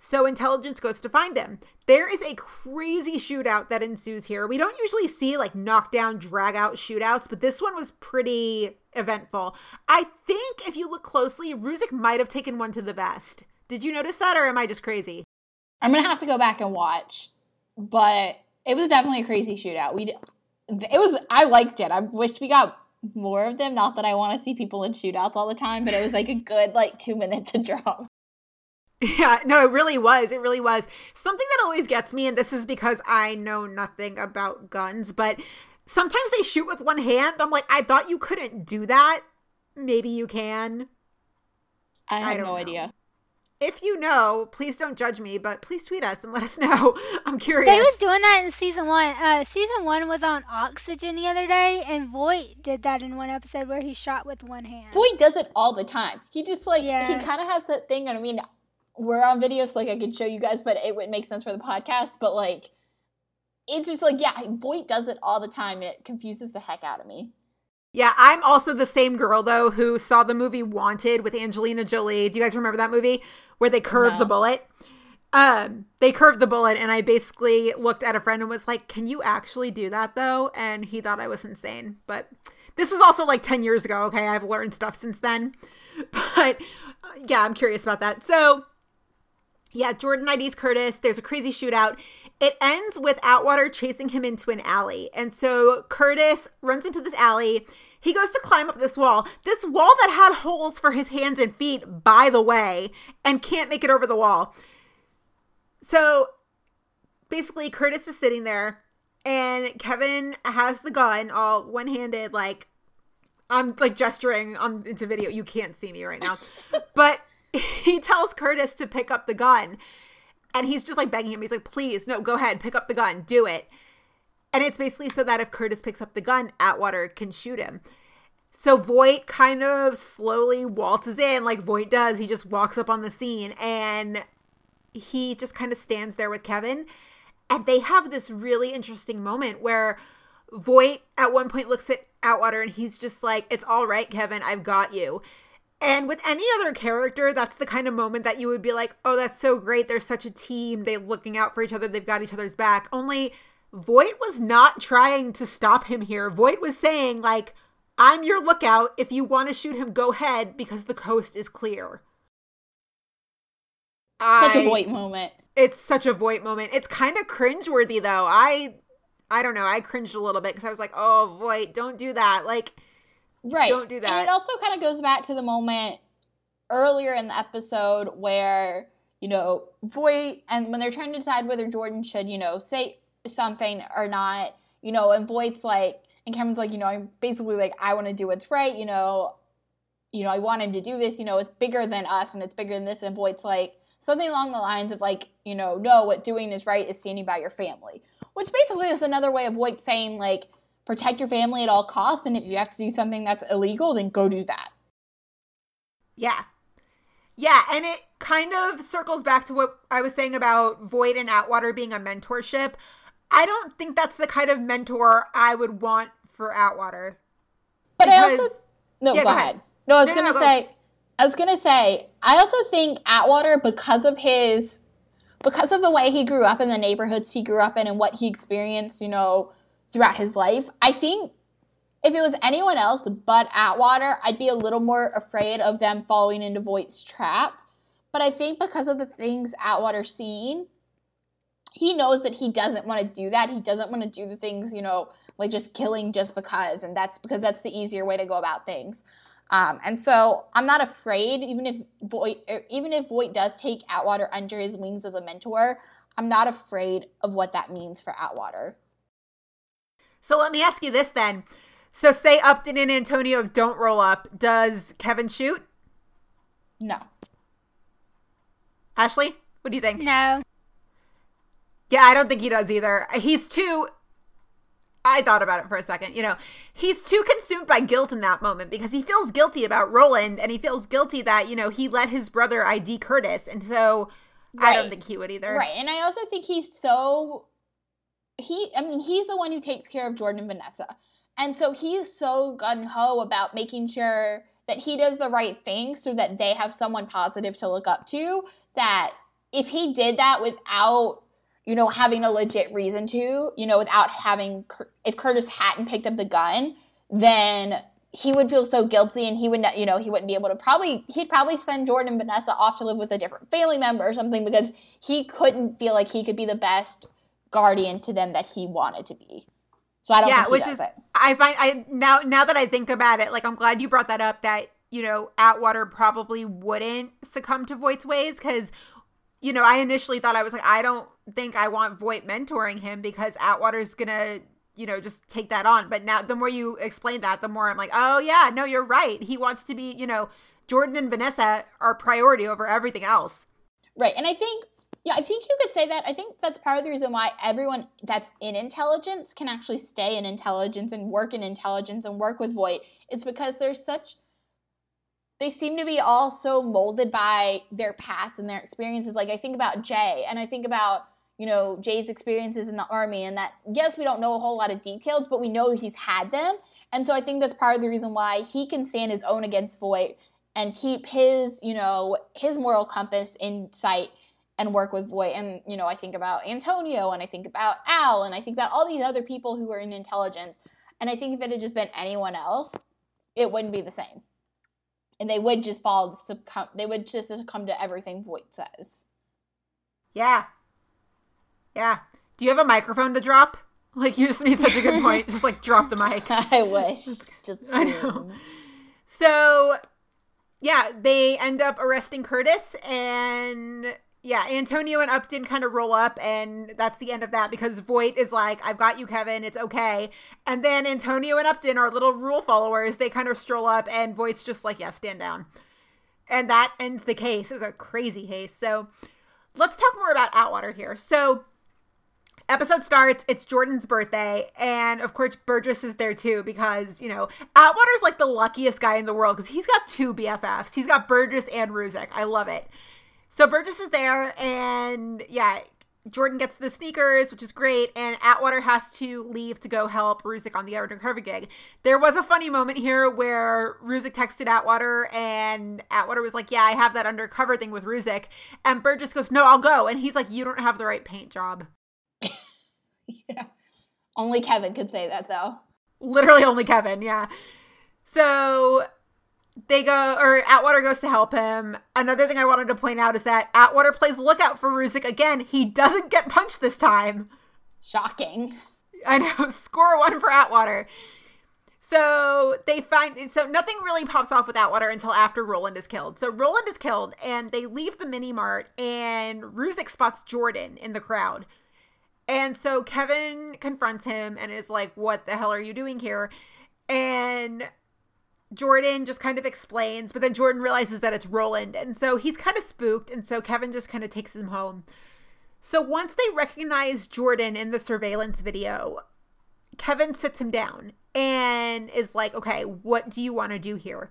So intelligence goes to find him. There is a crazy shootout that ensues here. We don't usually see like knockdown, drag out shootouts, but this one was pretty eventful. I think if you look closely, Ruzek might have taken one to the vest. Did you notice that, or am I just crazy?
I'm gonna have to go back and watch, but it was definitely a crazy shootout. We, it was. I liked it. I wished we got more of them. Not that I want to see people in shootouts all the time, but it was like a good like two minutes of drama. *laughs*
Yeah, no, it really was. It really was. Something that always gets me, and this is because I know nothing about guns, but sometimes they shoot with one hand. I'm like, I thought you couldn't do that. Maybe you can.
I
I
have
don't
no
know.
idea.
If you know, please don't judge me, but please tweet us and let us *laughs* know. I'm curious.
They was doing that in season one. Uh, season one was on oxygen the other day, and Voight did that in one episode where he shot with one hand.
Voight does it all the time. He just like
Yeah.
he kind of has that thing. And I mean, we're on video, so like I could show you guys, but it wouldn't make sense for the podcast. But like, it's just like yeah, Voight does it all the time, and it confuses the heck out of me.
Yeah, I'm also the same girl though who saw the movie Wanted with Angelina Jolie. Do you guys remember that movie where they curved
No.
the bullet? Um, they curved the bullet and I basically looked at a friend and was like, "Can you actually do that though?" And he thought I was insane. But this was also like 10 years ago, okay? I've learned stuff since then. *laughs* But uh, yeah, I'm curious about that. So, yeah, Jordan IDs Curtis. There's a crazy shootout. It ends with Atwater chasing him into an alley. And so Curtis runs into this alley. He goes to climb up this wall. This wall that had holes for his hands and feet, by the way, and can't make it over the wall. So basically, Curtis is sitting there, and Kevin has the gun all one handed, like, I'm like gesturing on into video. You can't see me right now. *laughs* but *laughs* he tells Curtis to pick up the gun. And he's just like begging him. He's like, please, no, go ahead, pick up the gun, do it. And it's basically so that if Curtis picks up the gun, Atwater can shoot him. So Voight kind of slowly waltzes in, like Voight does. He just walks up on the scene and he just kind of stands there with Kevin. And they have this really interesting moment where Voight at one point looks at Atwater and he's just like, It's all right, Kevin, I've got you. And with any other character, that's the kind of moment that you would be like, oh, that's so great. They're such a team. They're looking out for each other. They've got each other's back. Only Voight was not trying to stop him here. Voight was saying, like, I'm your lookout. If you want to shoot him, go ahead because the coast is clear.
Such
I-
a Voight moment.
It's such a Voight moment. It's kind of cringeworthy though. I I don't know. I cringed a little bit because I was like, oh Voight, don't do that. Like
Right.
Don't do
And
that.
it also kind of goes back to the moment earlier in the episode where, you know, Voight and when they're trying to decide whether Jordan should, you know, say something or not, you know, and Voight's like, and Cameron's like, you know, I'm basically like, I want to do what's right, you know, you know, I want him to do this, you know, it's bigger than us and it's bigger than this. And Voight's like, something along the lines of like, you know, no, what doing is right is standing by your family, which basically is another way of Voight saying, like, protect your family at all costs. And if you have to do something that's illegal, then go do that.
Yeah. Yeah, and it kind of circles back to what I was saying about Voight and Atwater being a mentorship. I don't think that's the kind of mentor I would want for Atwater.
But I also no,
Yeah,
go,
go
ahead.
ahead.
No, I was
No, no,
gonna
no, go.
say, I was gonna say, I also think Atwater because of his, because of the way he grew up in the neighborhoods he grew up in and what he experienced, you know, throughout his life. I think if it was anyone else but Atwater, I'd be a little more afraid of them falling into Voight's trap. But I think because of the things Atwater's seen, he knows that he doesn't want to do that. He doesn't want to do the things, you know, like just killing just because, and that's because that's the easier way to go about things. Um, and so I'm not afraid, even if Voight, er, even if Voight does take Atwater under his wings as a mentor, I'm not afraid of what that means for Atwater.
So let me ask you this then. So say Upton and Antonio don't roll up. Does Kevin shoot?
No.
Ashley, what do you think?
No.
Yeah, I don't think he does either. He's too. I thought about it for a second. You know, he's too consumed by guilt in that moment because he feels guilty about Roland and he feels guilty that, you know, he let his brother ID Curtis. And so I don't think he would either.
Right. And I also think he's so he I mean, he's the one who takes care of Jordan and Vanessa. And so he's so gun ho about making sure that he does the right thing so that they have someone positive to look up to. That if he did that without, you know, having a legit reason to, you know, without having, if Curtis hadn't picked up the gun, then he would feel so guilty and he would not, you know, he wouldn't be able to probably, he'd probably send Jordan and Vanessa off to live with a different family member or something because he couldn't feel like he could be the best guardian to them that he wanted to be. So I don't
yeah, which
does
is
it.
I find I now now that I think about it, like I'm glad you brought that up that, you know, Atwater probably wouldn't succumb to Voight's ways because you know, I initially thought I was like, I don't think I want Voight mentoring him because Atwater's gonna, you know, just take that on. But now the more you explain that, the more I'm like, oh yeah, no, you're right. He wants to be, you know, Jordan and Vanessa are priority over everything else.
Right. And I think, yeah, I think you could say that. I think that's part of the reason why everyone that's in intelligence can actually stay in intelligence and work in intelligence and work with Voight is because there's such, they seem to be all so molded by their past and their experiences. Like I think about Jay and I think about, you know, Jay's experiences in the army and that, yes, we don't know a whole lot of details, but we know he's had them. And so I think that's part of the reason why he can stand his own against Voight and keep his, you know, his moral compass in sight and work with Voight. And, you know, I think about Antonio and I think about Al and I think about all these other people who are in intelligence. And I think if it had just been anyone else, it wouldn't be the same. And they would just fall succumb they would just succumb to everything Voight says.
Yeah. Yeah. Do you have a microphone to drop? Like you just made such a good point. Just like drop the mic. *laughs*
I wish. *laughs* Just
I know. So, yeah, they end up arresting Curtis, and yeah, Antonio and Upton kind of roll up, and that's the end of that because Voight is like, I've got you, Kevin, it's okay. And then Antonio and Upton are little rule followers. They kind of stroll up, and Voight's just like, yeah, stand down. And that ends the case. It was a crazy case. So, let's talk more about Atwater here. So, episode starts, it's Jordan's birthday, and of course, Burgess is there too because, you know, Atwater's like the luckiest guy in the world because he's got two BFFs. He's got Burgess and Ruzek. I love it. So, Burgess is there, and yeah, Jordan gets the sneakers, which is great, and Atwater has to leave to go help Ruzek on the undercover gig. There was a funny moment here where Ruzek texted Atwater, and Atwater was like, Yeah, I have that undercover thing with Ruzek. And Burgess goes, No, I'll go. And he's like, You don't have the right paint job. *laughs*
yeah. Only Kevin could say that, though.
Literally, only Kevin, yeah. So they go or Atwater goes to help him. Another thing I wanted to point out is that Atwater plays lookout for Ruzek again. He doesn't get punched this time.
Shocking.
I know. *laughs* Score one for Atwater. So they find so nothing really pops off with Atwater until after Roland is killed. So Roland is killed and they leave the mini mart and Ruzek spots Jordan in the crowd. And so Kevin confronts him and is like, What the hell are you doing here? And Jordan just kind of explains, but then Jordan realizes that it's Roland. And so he's kind of spooked. And so Kevin just kind of takes him home. So once they recognize Jordan in the surveillance video, Kevin sits him down and is like, okay, what do you want to do here?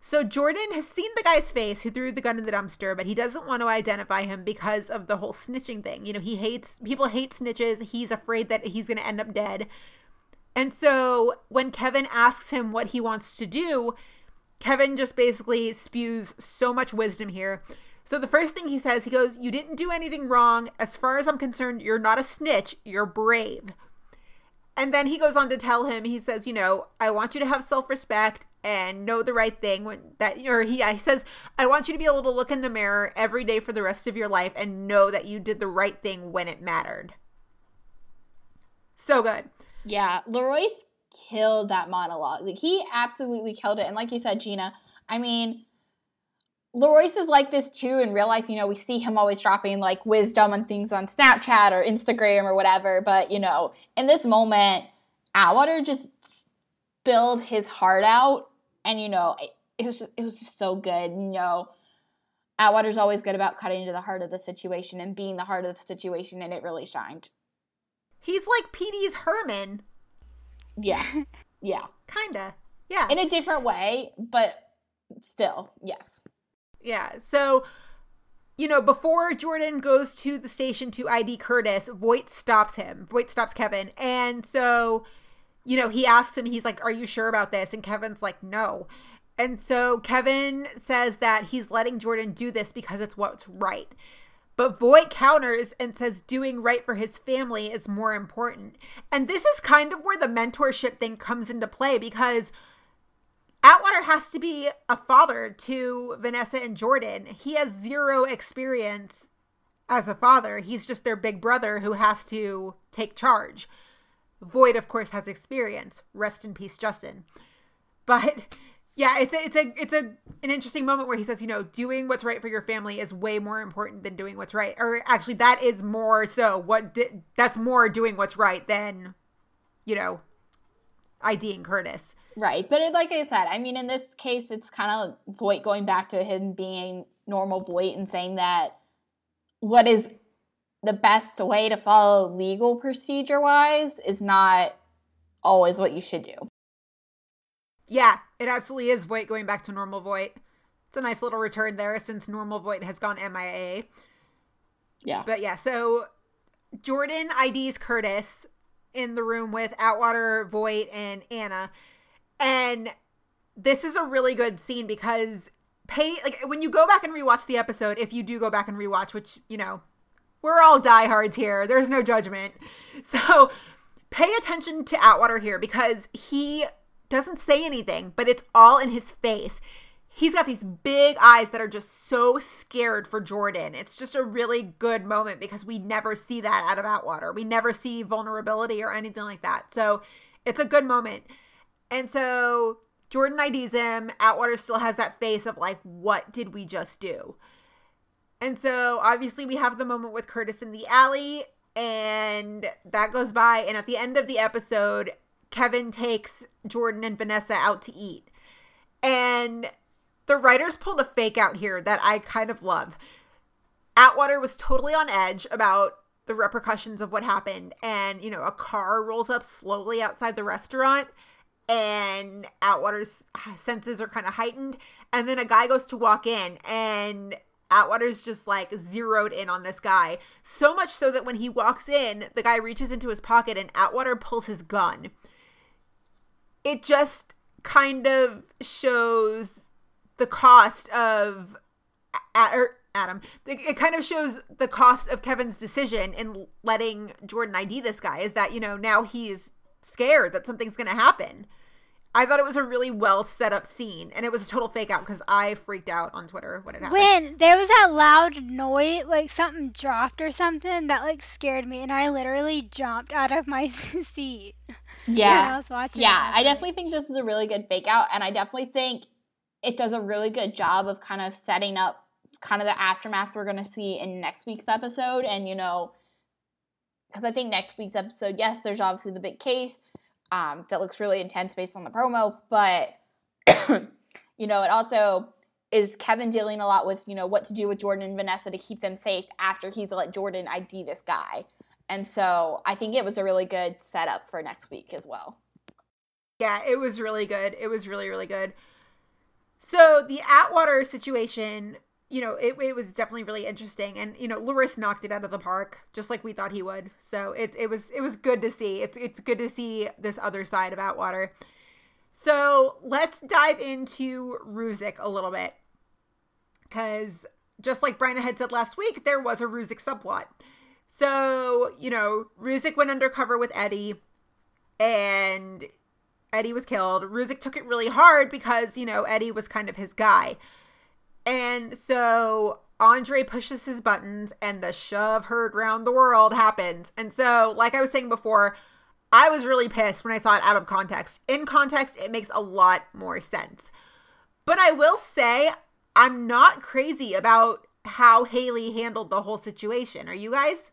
So Jordan has seen the guy's face who threw the gun in the dumpster, but he doesn't want to identify him because of the whole snitching thing. You know, he hates people hate snitches. He's afraid that he's going to end up dead. And so when Kevin asks him what he wants to do, Kevin just basically spews so much wisdom here. So the first thing he says, he goes, You didn't do anything wrong. As far as I'm concerned, you're not a snitch, you're brave. And then he goes on to tell him, he says, you know, I want you to have self-respect and know the right thing when that or he he says, I want you to be able to look in the mirror every day for the rest of your life and know that you did the right thing when it mattered. So good.
Yeah, LaRoyce killed that monologue. Like he absolutely killed it. And like you said, Gina, I mean, LaRoyce is like this too in real life. You know, we see him always dropping like wisdom and things on Snapchat or Instagram or whatever. But, you know, in this moment, Atwater just spilled his heart out. And, you know, it, it was just, it was just so good. You know, Atwater's always good about cutting into the heart of the situation and being the heart of the situation. And it really shined.
He's like PD's Herrmann.
Yeah. *laughs* Yeah.
Kinda. Yeah.
In a different way, but still, yes.
Yeah. So, you know, before Jordan goes to the station to ID Curtis, Voight stops him. Voight stops Kevin. And so, you know, he asks him, he's like, Are you sure about this? And Kevin's like, No. And so Kevin says that he's letting Jordan do this because it's what's right. But Voight counters and says doing right for his family is more important. And this is kind of where the mentorship thing comes into play because Atwater has to be a father to Vanessa and Jordan. He has zero experience as a father. He's just their big brother who has to take charge. Voight, of course, has experience. Rest in peace, Justin. But yeah, it's a, it's a it's a an interesting moment where he says, you know, doing what's right for your family is way more important than doing what's right. Or actually, that is more so what di- that's more doing what's right than, you know, IDing Curtis.
Right. But it, like I said, I mean, in this case, it's kind of Voight going back to him being normal Voight and saying that what is the best way to follow legal procedure wise is not always what you should do.
Yeah, it absolutely is Voight going back to normal Voight. It's a nice little return there since normal Voight has gone MIA.
Yeah.
But yeah, so Jordan IDs Curtis in the room with Atwater, Voight, and Anna. And this is a really good scene because pay like when you go back and rewatch the episode, if you do go back and rewatch, which, you know, we're all diehards here. There's no judgment. *laughs* So pay attention to Atwater here because he doesn't say anything, but it's all in his face. He's got these big eyes that are just so scared for Jordan. It's just a really good moment because we never see that out of Atwater. We never see vulnerability or anything like that. So it's a good moment. And so Jordan IDs him. Atwater still has that face of like, what did we just do? And so obviously we have the moment with Curtis in the alley, and that goes by. And at the end of the episode, Kevin takes Jordan and Vanessa out to eat. And the writers pulled a fake out here that I kind of love. Atwater was totally on edge about the repercussions of what happened. And, you know, a car rolls up slowly outside the restaurant and Atwater's senses are kind of heightened. And then a guy goes to walk in and Atwater's just like zeroed in on this guy. So much so that when he walks in, the guy reaches into his pocket and Atwater pulls his gun. It just kind of shows the cost of or er, Adam. It kind of shows the cost of Kevin's decision in letting Jordan ID this guy is that, you know, now he's scared that something's going to happen. I thought it was a really well set up scene, and it was a total fake out because I freaked out on Twitter when it happened.
When there was that loud noise, like something dropped or something, that like scared me, and I literally jumped out of my *laughs* seat.
Yeah,
I was watching.
Yeah, I definitely think this is a really good fake out, and I definitely think it does a really good job of kind of setting up kind of the aftermath we're going to see in next week's episode. And, you know, because I think next week's episode, yes, there's obviously the big case um, that looks really intense based on the promo, but, *coughs* you know, it also is Kevin dealing a lot with, you know, what to do with Jordan and Vanessa to keep them safe after he's let Jordan ID this guy. And so I think it was a really good setup for next week as well.
Yeah, it was really good. It was really, really good. So the Atwater situation you know, it, it was definitely really interesting. And, you know, LaRoyce knocked it out of the park, just like we thought he would. So it, it was it was good to see. It's it's good to see this other side of Atwater. So let's dive into Ruzek a little bit. Cause just like Bryna had said last week, there was a Ruzek subplot. So, you know, Ruzek went undercover with Eddie and Eddie was killed. Ruzek took it really hard because, you know, Eddie was kind of his guy. And so Andre pushes his buttons and the shove heard round the world happens. And so, like I was saying before, I was really pissed when I saw it out of context. In context, it makes a lot more sense. But I will say, I'm not crazy about how Haley handled the whole situation. Are you guys?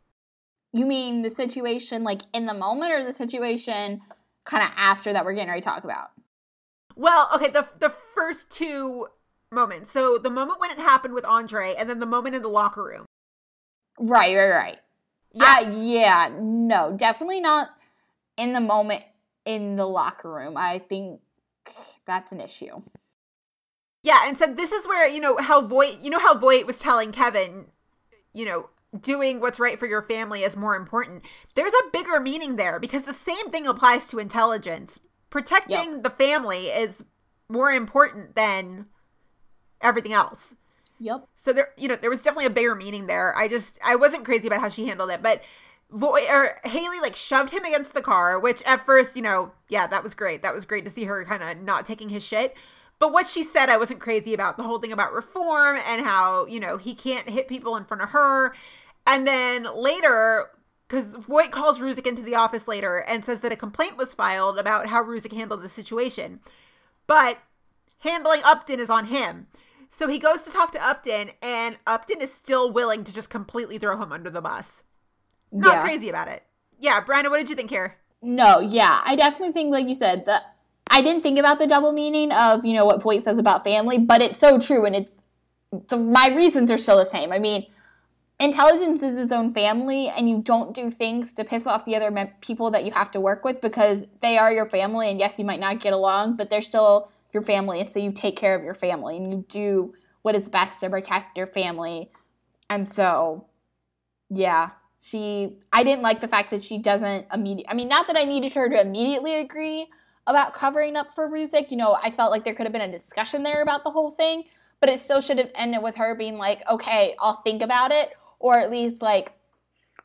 You mean the situation like in the moment or the situation kind of after that we're getting ready to talk about?
Well, okay, the the first two moments. So the moment when it happened with Andre, and then the moment in the locker room.
Right, right, right. Yeah, uh, yeah. No, definitely not in the moment in the locker room. I think that's an issue.
Yeah, and so this is where you know how Voight, you know how Voight was telling Kevin, you know, doing what's right for your family is more important. There's a bigger meaning there because the same thing applies to intelligence. Protecting yep. the family is more important than everything else.
Yep.
So there, you know, there was definitely a bigger meaning there. I just, I wasn't crazy about how she handled it, but Voy or Haley like shoved him against the car, which at first, you know, yeah, that was great. That was great to see her kind of not taking his shit. But what she said, I wasn't crazy about the whole thing about reform and how, you know, he can't hit people in front of her. And then later, because Voight calls Ruzek into the office later and says that a complaint was filed about how Ruzek handled the situation. But handling Upton is on him. So he goes to talk to Upton, and Upton is still willing to just completely throw him under the bus. Not yeah. crazy about it. Yeah, Brandon, what did you think here?
No, yeah, I definitely think, like you said, that I didn't think about the double meaning of you know what Voight says about family, but it's so true, and it's the, my reasons are still the same. I mean, intelligence is its own family, and you don't do things to piss off the other people that you have to work with because they are your family, and yes, you might not get along, but they're still your family and so you take care of your family and you do what is best to protect your family and so yeah she i didn't like the fact that she doesn't immediately i mean not that i needed her to immediately agree about covering up for Ruzek. You know, I felt like there could have been a discussion there about the whole thing, but it still should have ended with her being like, okay, I'll think about it, or at least like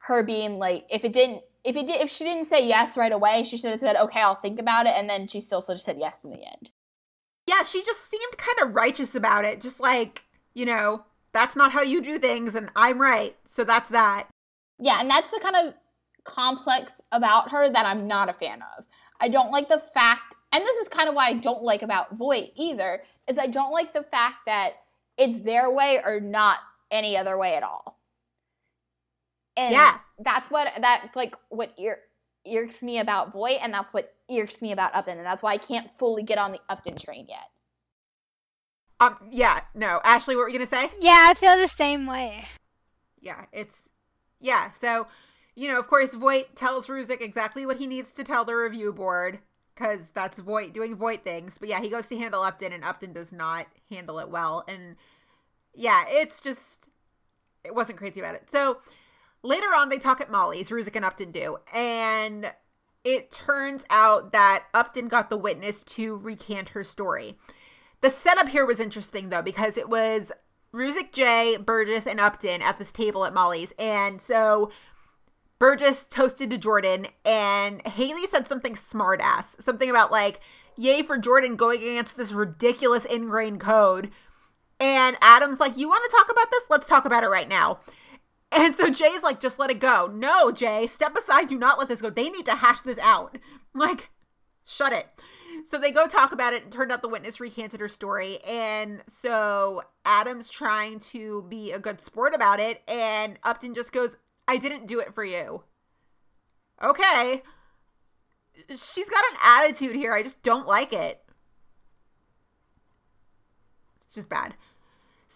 her being like, if it didn't, if it did, if she didn't say yes right away, she should have said, okay, I'll think about it, and then she still should have said yes in the end.
Yeah, she just seemed kind of righteous about it. Just like, you know, that's not how you do things, and I'm right. So that's that.
Yeah, and that's the kind of complex about her that I'm not a fan of. I don't like the fact, and this is kind of why I don't like about Voight either, is I don't like the fact that it's their way or not any other way at all. And yeah. that's what that's like what ir- irks me about Voight, and that's what irks me about Upton, and that's why I can't fully get on the Upton train yet.
Um, yeah, no. Ashley, what were you gonna say?
Yeah, I feel the same way.
yeah, it's yeah. So, you know, of course, Voight tells Ruzek exactly what he needs to tell the review board because that's Voight doing Voight things. But yeah, he goes to handle Upton, and Upton does not handle it well. And yeah, it's just it wasn't crazy about it. So later on, they talk at Molly's. Ruzek and Upton do, and it turns out that Upton got the witness to recant her story. The setup here was interesting though because it was Ruzek, Jay, Burgess, and Upton at this table at Molly's, and so Burgess toasted to Jordan, and Haley said something smartass, something about like, "Yay for Jordan going against this ridiculous ingrained code." And Adam's like, "You want to talk about this? Let's talk about it right now." And so Jay's like, "Just let it go." No, Jay, step aside. Do not let this go. They need to hash this out. *laughs* Like, shut it. So they go talk about it, and turned out the witness recanted her story. And so Adam's trying to be a good sport about it, and Upton just goes, I didn't do it for you. Okay. She's got an attitude here. I just don't like it. It's just bad.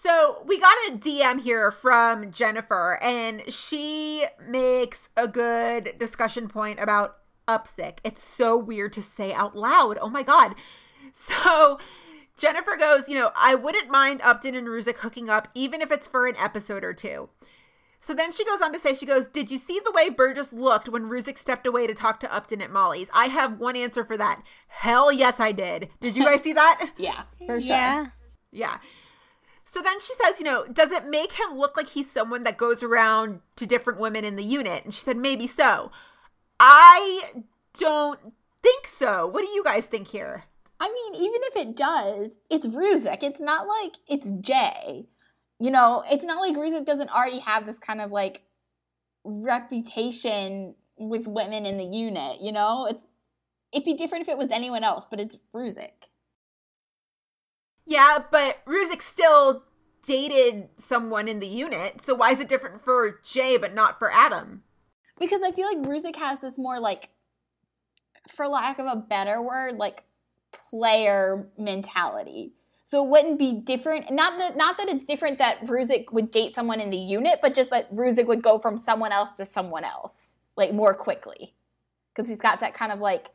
So we got a DM here from Jennifer, and she makes a good discussion point about upsick. It's so weird to say out loud. Oh my God. So Jennifer goes, you know, I wouldn't mind Upton and Ruzek hooking up, even if it's for an episode or two. So then she goes on to say, she goes, Did you see the way Burgess looked when Ruzek stepped away to talk to Upton at Molly's? I have one answer for that. Hell yes, I did. Did you guys see that? *laughs*
Yeah, for sure.
Yeah.
yeah. So then she says, you know, does it make him look like he's someone that goes around to different women in the unit? And she said, maybe so. I don't think so. What do you guys think here?
I mean, even if it does, it's Ruzek. It's not like it's Jay. You know, it's not like Ruzek doesn't already have this kind of like reputation with women in the unit. You know, it's it'd be different if it was anyone else, but it's Ruzek.
Yeah, but Ruzek still dated someone in the unit. So why is it different for Jay but not for Adam?
Because I feel like Ruzek has this more like, for lack of a better word, like player mentality. So it wouldn't be different. Not that not that it's different that Ruzek would date someone in the unit, but just that Ruzek would go from someone else to someone else like more quickly, because he's got that kind of like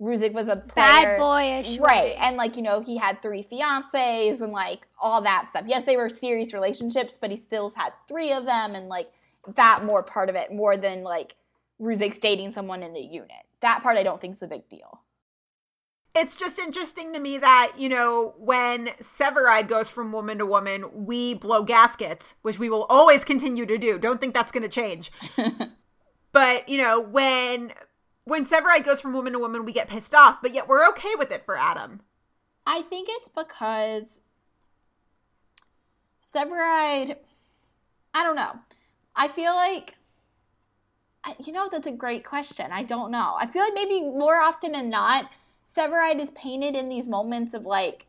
Ruzek was a player,
Bad boyish.
right?
way.
And like you know he had three fiancées and like all that stuff. Yes, they were serious relationships, but he still had three of them, and like that more part of it more than like Ruzek's dating someone in the unit. That part I don't think is a big deal.
It's just interesting to me that, you know, when Severide goes from woman to woman, we blow gaskets, which we will always continue to do. Don't think that's going to change. *laughs* but, you know, when when Severide goes from woman to woman, we get pissed off, but yet we're okay with it for Adam.
I think it's because Severide. I don't know. I feel like, you know, that's a great question. I don't know. I feel like maybe more often than not, Severide is painted in these moments of like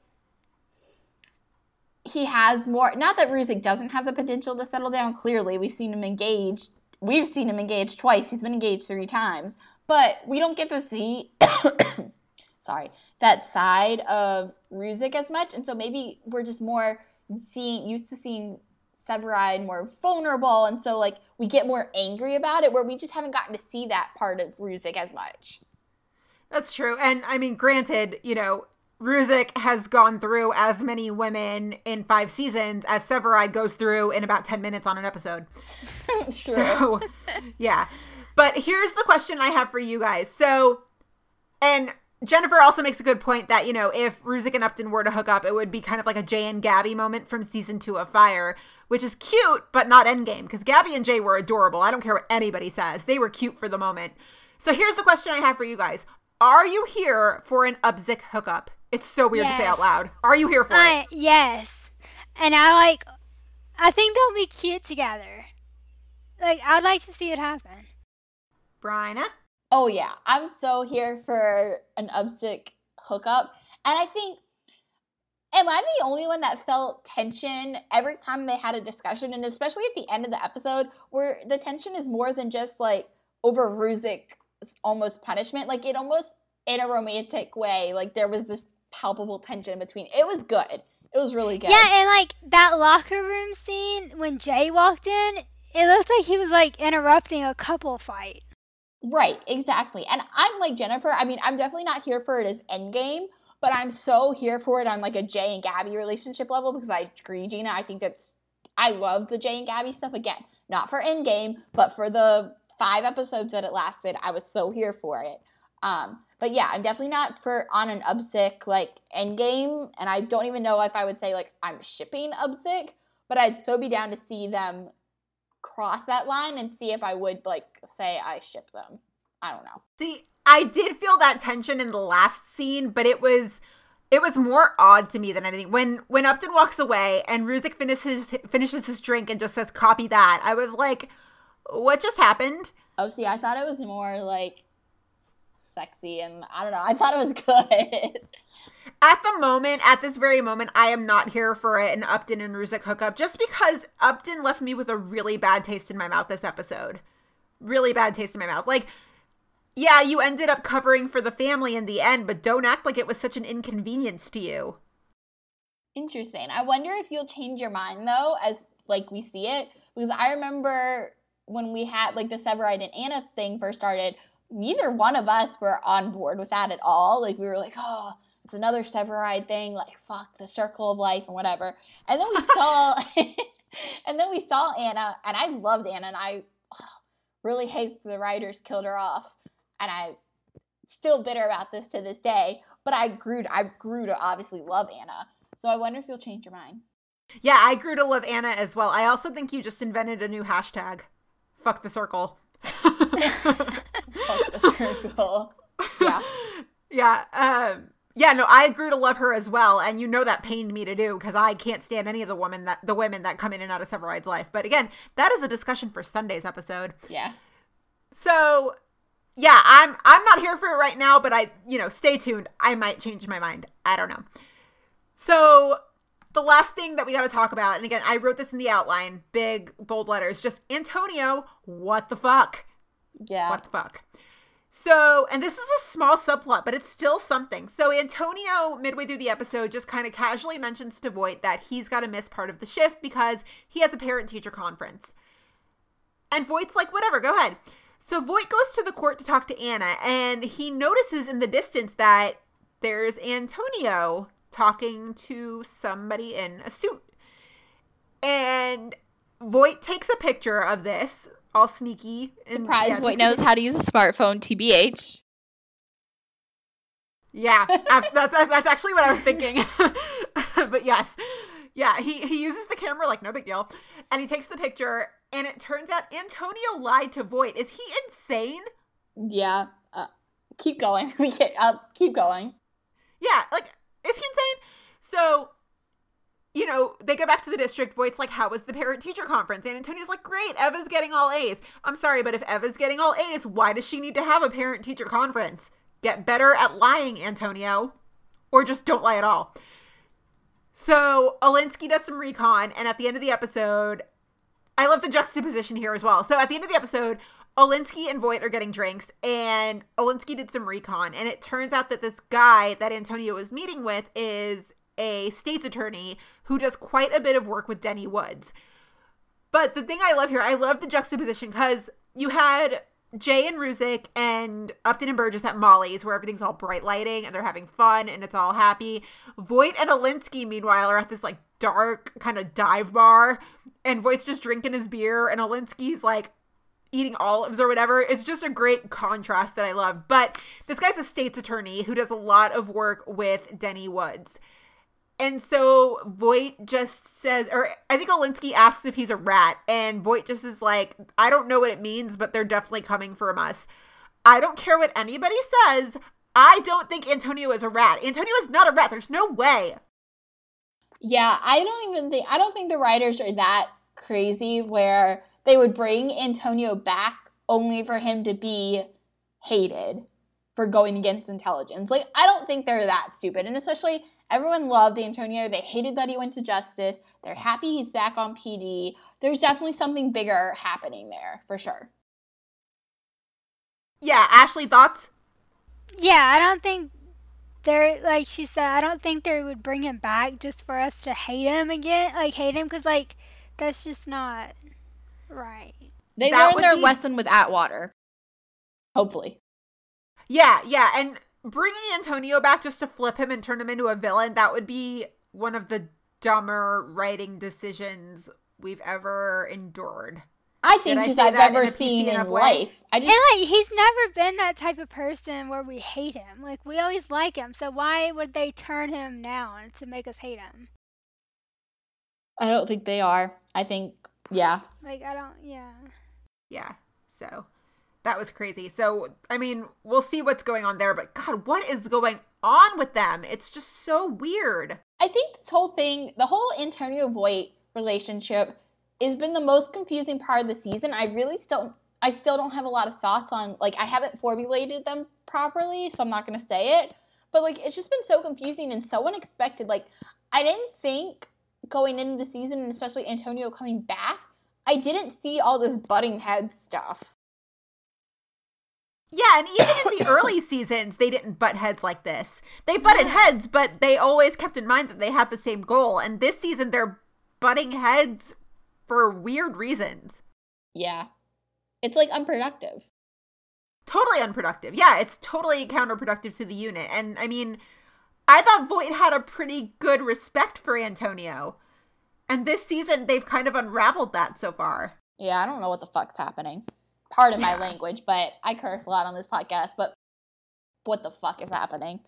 he has more. Not that Ruzek doesn't have the potential to settle down. Clearly, we've seen him engaged. We've seen him engaged twice. He's been engaged three times, but we don't get to see. *coughs* sorry, that side of Ruzek as much, and so maybe we're just more seeing used to seeing Severide more vulnerable, and so like we get more angry about it, where we just haven't gotten to see that part of Ruzek as much.
That's true. And I mean, granted, you know, Ruzek has gone through as many women in five seasons as Severide goes through in about 10 minutes on an episode. *laughs*
True.
So, yeah. But here's the question I have for you guys. So, and Jennifer also makes a good point that, you know, if Ruzek and Upton were to hook up, it would be kind of like a Jay and Gabby moment from season two of Fire, which is cute, but not endgame, because Gabby and Jay were adorable. I don't care what anybody says. They were cute for the moment. So here's the question I have for you guys. Are you here for an Upzik hookup? It's so weird to say out loud. Are you here for it?
Yes. And I like, I think they'll be cute together. Like, I'd like to see it happen.
Bryna?
Oh yeah, I'm so here for an upstick hookup, and I think. Am I the only one that felt tension every time they had a discussion, and especially at the end of the episode, where the tension is more than just like over Ruzek's almost punishment? Like it almost in a romantic way, like there was this palpable tension between. It was good. It was really good.
Yeah, and like that locker room scene when Jay walked in, it looks like he was like interrupting a couple fight.
Right, exactly. And I'm like Jennifer. I mean, I'm definitely not here for it as endgame, but I'm so here for it on like a Jay and Gabby relationship level because I agree, Gina. I think that's I love the Jay and Gabby stuff. Again, not for endgame, but for the five episodes that it lasted, I was so here for it. Um, but yeah, I'm definitely not for on an Ubsic like endgame, and I don't even know if I would say like I'm shipping Ubsic, but I'd so be down to see them cross that line and see if I would like say I ship them. I don't know.
See, I did feel that tension in the last scene, but it was it was more odd to me than anything. When when Upton walks away and Ruzek finishes finishes his drink and just says copy that, I was like, what just happened?
Oh, see, I thought it was more like sexy and I don't know. I thought it was *laughs* good.
At the moment, at this very moment, I am not here for it an Upton and Ruzek hookup just because Upton left me with a really bad taste in my mouth this episode. Really bad taste in my mouth. Like, yeah, you ended up covering for the family in the end, but don't act like it was such an inconvenience to you.
Interesting. I wonder if you'll change your mind though, as like we see it, because I remember when we had like the Severide and Anna thing first started, neither one of us were on board with that at all. Like we were like, oh, it's another Severide thing, like fuck the circle of life and whatever. And then we *laughs* saw, *laughs* and then we saw Anna, and I loved Anna, and I really hate the writers killed her off, and I still bitter about this to this day. But I grew, to, I grew to obviously love Anna. So I wonder if you'll change your mind.
Yeah, I grew to love Anna as well. I also think you just invented a new hashtag. Fuck the circle. *laughs*
Circle. Yeah.
Yeah. Um yeah, no, I grew to love her as well, and you know that pained me to do because I can't stand any of the women that the women that come in and out of Severide's life. But again, that is a discussion for Sunday's episode.
Yeah.
So, yeah, I'm I'm not here for it right now, but I, you know, stay tuned. I might change my mind. I don't know. So, the last thing that we got to talk about, and again, I wrote this in the outline, big bold letters, just Antonio, what the fuck?
Yeah.
What the fuck? So, and this is a small subplot, but it's still something. So, Antonio, midway through the episode, just kind of casually mentions to Voight that he's got to miss part of the shift because he has a parent teacher conference. And Voight's like, whatever, go ahead. So, Voight goes to the court to talk to Anna, and he notices in the distance that there's Antonio talking to somebody in a suit. And Voight takes a picture of this, all sneaky. And,
Surprise,
yeah, a
knows how to use a smartphone, TBH.
Yeah, *laughs* that's, that's, that's, that's actually what I was thinking. *laughs* but yes, yeah, he, he uses the camera like no big deal. And he takes the picture, and it turns out Antonio lied to Voight. Is he insane?
Yeah. Uh, keep going. *laughs* We can't, I'll keep going.
Yeah, like, is he insane? So, you know, they go back to the district. Voight's like, How was the parent teacher conference? And Antonio's like, Great, Eva's getting all A's. I'm sorry, but if Eva's getting all A's, why does she need to have a parent teacher conference? Get better at lying, Antonio. Or just don't lie at all. So Olinsky does some recon, and at the end of the episode, I love the juxtaposition here as well. So at the end of the episode, Olinsky and Voight are getting drinks, and Olinsky did some recon, and it turns out that this guy that Antonio was meeting with is a state's attorney who does quite a bit of work with Denny Woods. But the thing I love here, I love the juxtaposition because you had Jay and Ruzek and Upton and Burgess at Molly's, where everything's all bright lighting and they're having fun and it's all happy. Voight and Olinsky, meanwhile, are at this like dark kind of dive bar, and Voight's just drinking his beer, and Olinsky's like eating olives or whatever. It's just a great contrast that I love. But this guy's a state's attorney who does a lot of work with Denny Woods. And so Voight just says, or I think Olinsky asks if he's a rat, and Voight just is like, I don't know what it means, but they're definitely coming from us. I don't care what anybody says. I don't think Antonio is a rat. Antonio is not a rat. There's no way.
Yeah, I don't even think I don't think the writers are that crazy where they would bring Antonio back only for him to be hated for going against intelligence. Like I don't think they're that stupid. And especially everyone loved Antonio. They hated that he went to justice. They're happy he's back on PD. There's definitely something bigger happening there for sure.
Yeah, Ashley, thoughts?
Yeah, I don't think they're like she said. I don't think they would bring him back just for us to hate him again, like hate him, because like that's just not Right.
They
That
learned their
be-
lesson with Atwater. Hopefully.
Yeah, yeah, and bringing Antonio back just to flip him and turn him into a villain, that would be one of the dumber writing decisions we've ever endured.
I think
I
just
say
I've
that in
ever seen in life. I
And like he's never been that type of person where we hate him. Like we always like him. So why would they turn him now to make us hate him?
I don't think they are. I think yeah.
Like I don't yeah.
Yeah, so that was crazy. So, I mean, we'll see what's going on there, but God, what is going on with them? It's just so weird.
I think this whole thing, the whole Antonio Voight relationship, has been the most confusing part of the season. I really still, I still don't have a lot of thoughts on. Like, I haven't formulated them properly, so I'm not gonna say it. But like, it's just been so confusing and so unexpected. Like, I didn't think going into the season, and especially Antonio coming back, I didn't see all this butting head stuff.
Yeah, and even in the *laughs* early seasons, they didn't butt heads like this. They butted heads, but they always kept in mind that they had the same goal. And this season, they're butting heads for weird reasons.
Yeah, it's like unproductive.
Totally unproductive. Yeah, it's totally counterproductive to the unit. And I mean, I thought Voight had a pretty good respect for Antonio. And this season, they've kind of unraveled that so far.
Yeah, I don't know what the fuck's happening. Pardon my language, but I curse a lot on this podcast, but what the fuck is happening?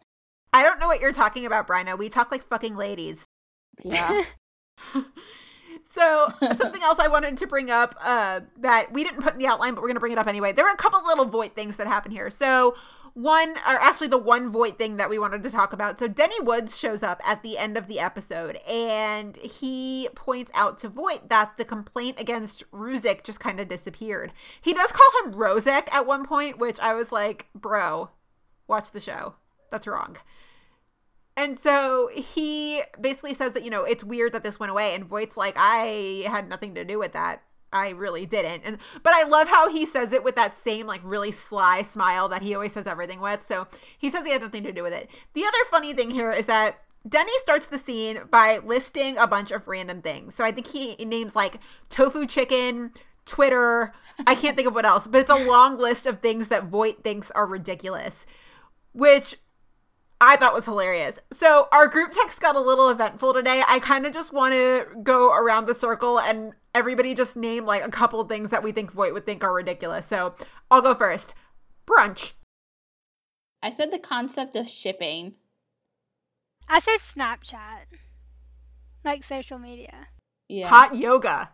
I don't know what you're talking about, Brino. We talk like fucking ladies.
Yeah. *laughs* *laughs*
So something else I wanted to bring up uh, that we didn't put in the outline, but we're going to bring it up anyway. There were a couple little Voight things that happened here. So one, or actually the one Voight thing that we wanted to talk about. So Denny Woods shows up at the end of the episode, and he points out to Voight that the complaint against Ruzek just kind of disappeared. He does call him Rozek at one point, which I was like, bro, watch the show. That's wrong. And so he basically says that, you know, it's weird that this went away. And Voight's like, I had nothing to do with that. I really didn't. And but I love how he says it with that same like really sly smile that he always says everything with. So he says he had nothing to do with it. The other funny thing here is that Denny starts the scene by listing a bunch of random things. So I think he names like tofu chicken, Twitter, I can't think of what else, but it's a long list of things that Voight thinks are ridiculous, which I thought was hilarious. So our group text got a little eventful today. I kind of just want to go around the circle and everybody just name like a couple things that we think Voight would think are ridiculous. So I'll go first. Brunch.
I said the concept of shipping.
I said Snapchat. Like social media.
Yeah.
Hot yoga.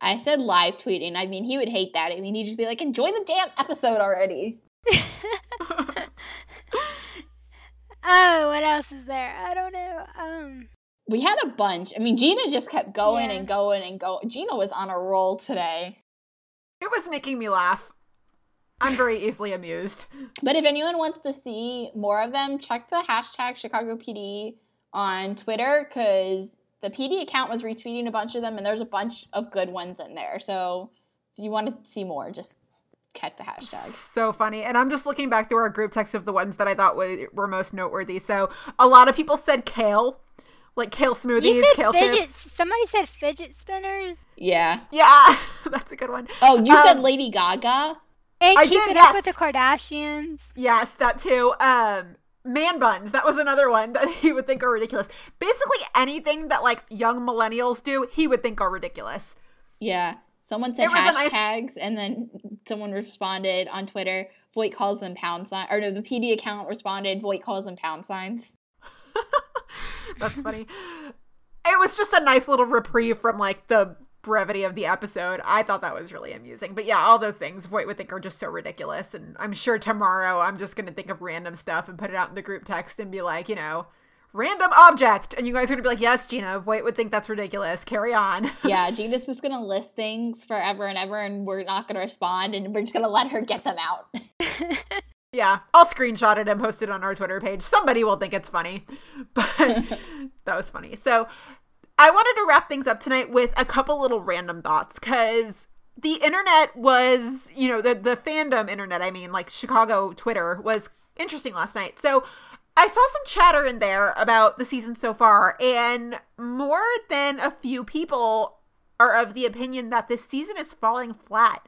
I said live tweeting. I mean, he would hate that. I mean, he'd just be like, enjoy the damn episode already. *laughs* *laughs* *laughs*
Oh, what else is there? I don't know. Um
We had a bunch. I mean, Gina just kept going
Yeah.
and going and going. Gina was on a roll today.
It was making me laugh. I'm very easily amused.
But if anyone wants to see more of them, check the hashtag Chicago PD on Twitter because the PD account was retweeting a bunch of them and there's a bunch of good ones in there. So if you want to see more, just catch the hashtag.
So funny. And I'm just looking back through our group text of the ones that I thought were, were most noteworthy. So a lot of people said kale, like kale smoothies,
You said
kale
fidget
chips.
somebody said fidget spinners.
Yeah.
Yeah, *laughs* that's a good one.
Oh, you said
Um,
Lady Gaga?
And
I
keep
did,
it
yes.
up with the Kardashians.
Yes, that too. Um, man buns. That was another one *laughs* that he would think are ridiculous. Basically, anything that like young millennials do, he would think are ridiculous.
Yeah. Someone said
a nice-
hashtags and then someone responded on Twitter, Voight calls them pound sign or no, the PD account responded, Voight calls them pound signs. *laughs*
That's funny. it was just a nice little reprieve from like the brevity of the episode. I thought that was really amusing. But yeah, all those things Voight would think are just so ridiculous. And I'm sure tomorrow I'm just gonna think of random stuff and put it out in the group text and be like, you know, random object. And you guys are gonna be like, yes, Gina, Voight would think that's ridiculous. Carry on. *laughs*
Yeah, Gina's just gonna list things forever and ever and we're not gonna respond and we're just gonna let her get them out. *laughs*
Yeah, I'll screenshot it and post it on our Twitter page. Somebody will think it's funny. *laughs* But that was funny. So I wanted to wrap things up tonight with a couple little random thoughts because the internet was, you know, the, the fandom internet, I mean, like Chicago Twitter was interesting last night. So I saw some chatter in there about the season so far, and more than a few people are of the opinion that this season is falling flat.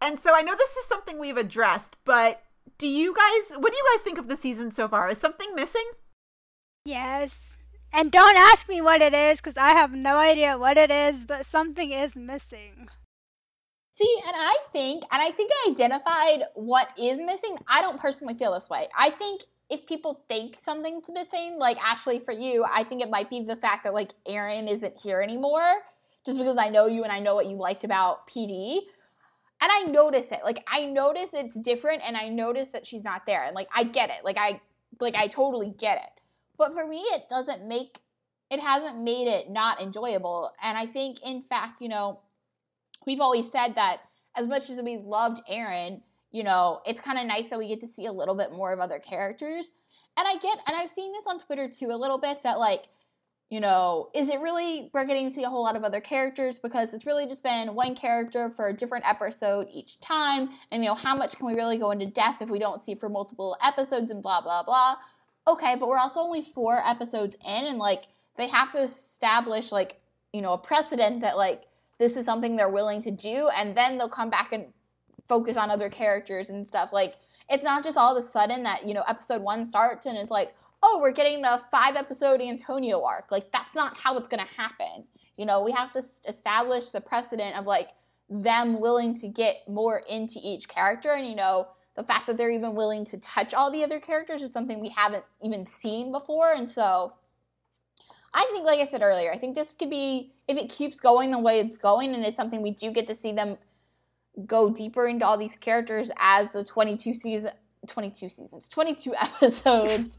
And so I know this is something we've addressed, but do you guys, what do you guys think of the season so far? Is something missing?
Yes. And don't ask me what it is because I have no idea what it is, but something is missing.
See, and I think, and I think I identified what is missing. I don't personally feel this way. I think if people think something's missing, like Ashley, for you, I think it might be the fact that like Aaron isn't here anymore, just because I know you and I know what you liked about PD. And I notice it. Like I notice it's different and I notice that she's not there. And like I get it. Like I like I totally get it. But for me it doesn't make it hasn't made it not enjoyable. And I think in fact, you know, we've always said that as much as we loved Erin, you know, it's kind of nice that we get to see a little bit more of other characters. And I get, and I've seen this on Twitter too a little bit that like, you know, is it really we're getting to see a whole lot of other characters because it's really just been one character for a different episode each time, and you know, how much can we really go into depth if we don't see for multiple episodes and blah blah blah. Okay, but we're also only four episodes in, and like they have to establish like you know a precedent that like this is something they're willing to do, and then they'll come back and focus on other characters and stuff. Like it's not just all of a sudden that you know episode one starts and it's like oh we're getting a five episode Antonio arc. Like that's not how it's gonna happen. You know we have to establish the precedent of like them willing to get more into each character and you know the fact that they're even willing to touch all the other characters is something we haven't even seen before and so I think, like I said earlier, I think this could be if it keeps going the way it's going, and it's something we do get to see them go deeper into all these characters as the 22 season 22 seasons 22 *laughs* episodes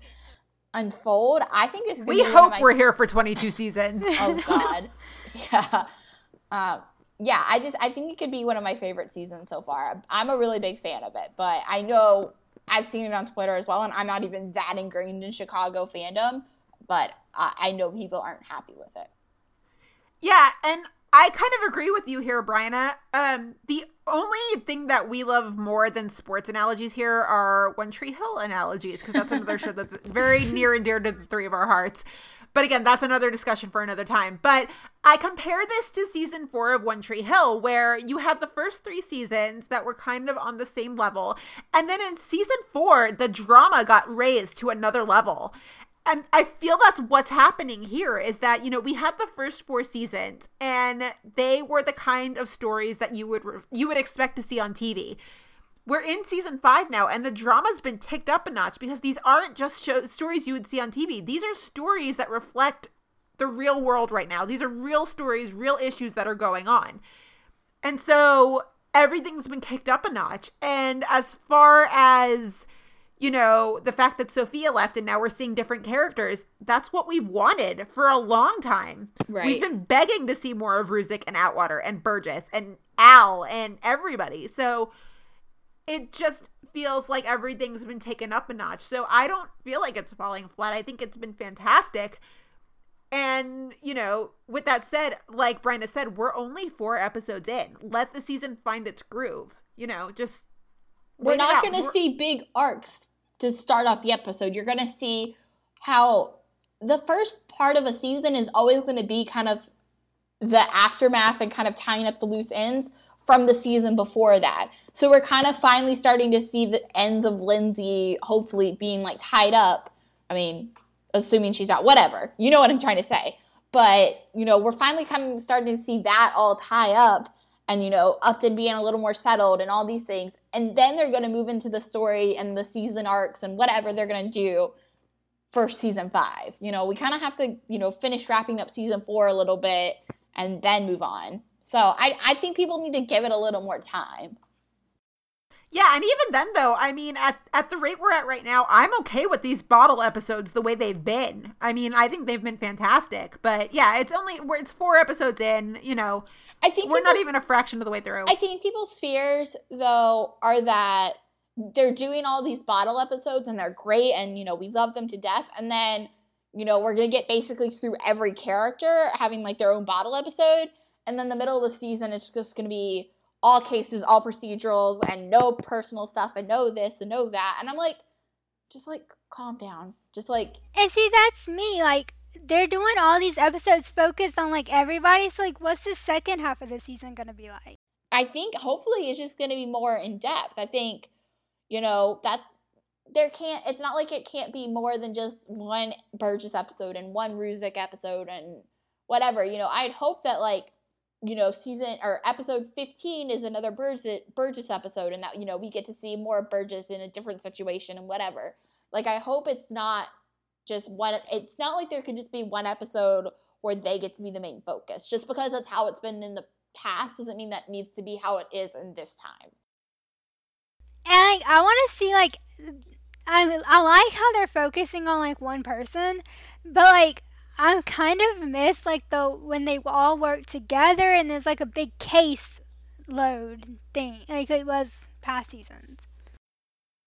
unfold i think this is
we hope my... we're here for 22 seasons.
Oh *laughs* god. Yeah. Um, yeah i just i think it could be one of my favorite seasons so far. I'm a really big fan of it but i know i've seen it on twitter as well and i'm not even that ingrained in chicago fandom but i, I know people aren't happy with it.
Yeah and I kind of agree with you here, Brianna. Um, the only thing that we love more than sports analogies here are One Tree Hill analogies, because that's another show that's very near and dear to the three of our hearts. But again, that's another discussion for another time. But I compare this to season four of One Tree Hill, where you had the first three seasons that were kind of on the same level. And then in season four, the drama got raised to another level and I feel that's what's happening here is that you know we had the first four seasons and they were the kind of stories that you would you would expect to see on TV. We're in season 5 now and the drama's been ticked up a notch because these aren't just show, stories you would see on TV. These are stories that reflect the real world right now. These are real stories, real issues that are going on. And so everything's been kicked up a notch and as far as you know, the fact that Sophia left and now we're seeing different characters, that's what we've wanted for a long time. Right. We've been begging to see more of Ruzek and Atwater and Burgess and Al and everybody. So it just feels like everything's been taken up a notch. So I don't feel like it's falling flat. I think it's been fantastic. And, you know, with that said, like Brenda said, we're only four episodes in. Let the season find its groove. You know, just
we're not going to see big arcs to start off the episode. You're going to see how the first part of a season is always going to be kind of the aftermath and kind of tying up the loose ends from the season before that. So we're kind of finally starting to see the ends of Lindsay hopefully being like tied up. I mean, assuming she's not, whatever. You know what I'm trying to say. But, you know, we're finally kind of starting to see that all tie up and, you know, Upton being a little more settled and all these things and then they're going to move into the story and the season arcs and whatever they're going to do for season five. You know, we kind of have to, you know, finish wrapping up season four a little bit and then move on. So I, I think people need to give it a little more time.
Yeah, and even then though, I mean at at the rate we're at right now, I'm okay with these bottle episodes the way they've been. I mean, I think they've been fantastic. But yeah, it's only it's four episodes in, you know, I think we're not even a fraction of the way through.
I think people's fears though are that they're doing all these bottle episodes and they're great and you know we love them to death. And then you know we're gonna get basically through every character having like their own bottle episode. And then the middle of the season is just gonna be all cases all procedurals and no personal stuff and no this and no that. And i'm like just like calm down. Just like
and see that's me like they're doing all these episodes focused on like everybody. So like, what's the second half of the season gonna be like?
I think hopefully it's just to be more in depth. I think, you know, that's there can't. It's not like it can't be more than just one Burgess episode and one Ruzek episode and whatever. You know, I'd hope that like you know, season or episode 15 is another Burgess, Burgess episode, and that, you know, we get to see more Burgess in a different situation and whatever. Like, I hope it's not just one, it's not like there could just be one episode where they get to be the main focus. Just because that's how it's been in the past doesn't mean that needs to be how it is in this time.
And like, I want to see, like, I, I like how they're focusing on like one person, but like, I kind of miss like the when they all work together and there's like a big case load thing like it was past seasons.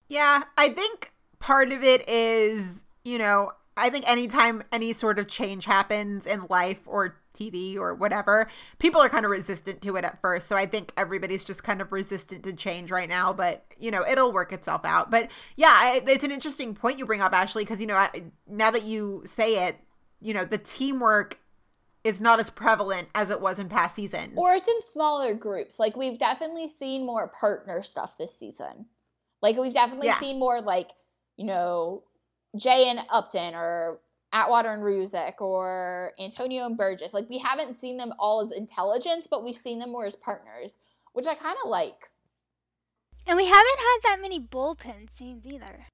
Yeah, I think part of it is, you know, I think anytime any sort of change happens in life or TV or whatever, people are kind of resistant to it at first. So I think everybody's just kind of resistant to change right now, but you know, it'll work itself out. But yeah, it's an interesting point you bring up, Ashley, because you know, I, now that you say it, you know, the teamwork is not as prevalent as it was in past seasons.
Or it's in smaller groups. Like we've definitely seen more partner stuff this season. Like we've definitely yeah. seen more like, you know, Jay and Upton or Atwater and Ruzek or Antonio and Burgess. Like we haven't seen them all as intelligence, but we've seen them more as partners, which I kind of like.
And we haven't had that many bullpen scenes either.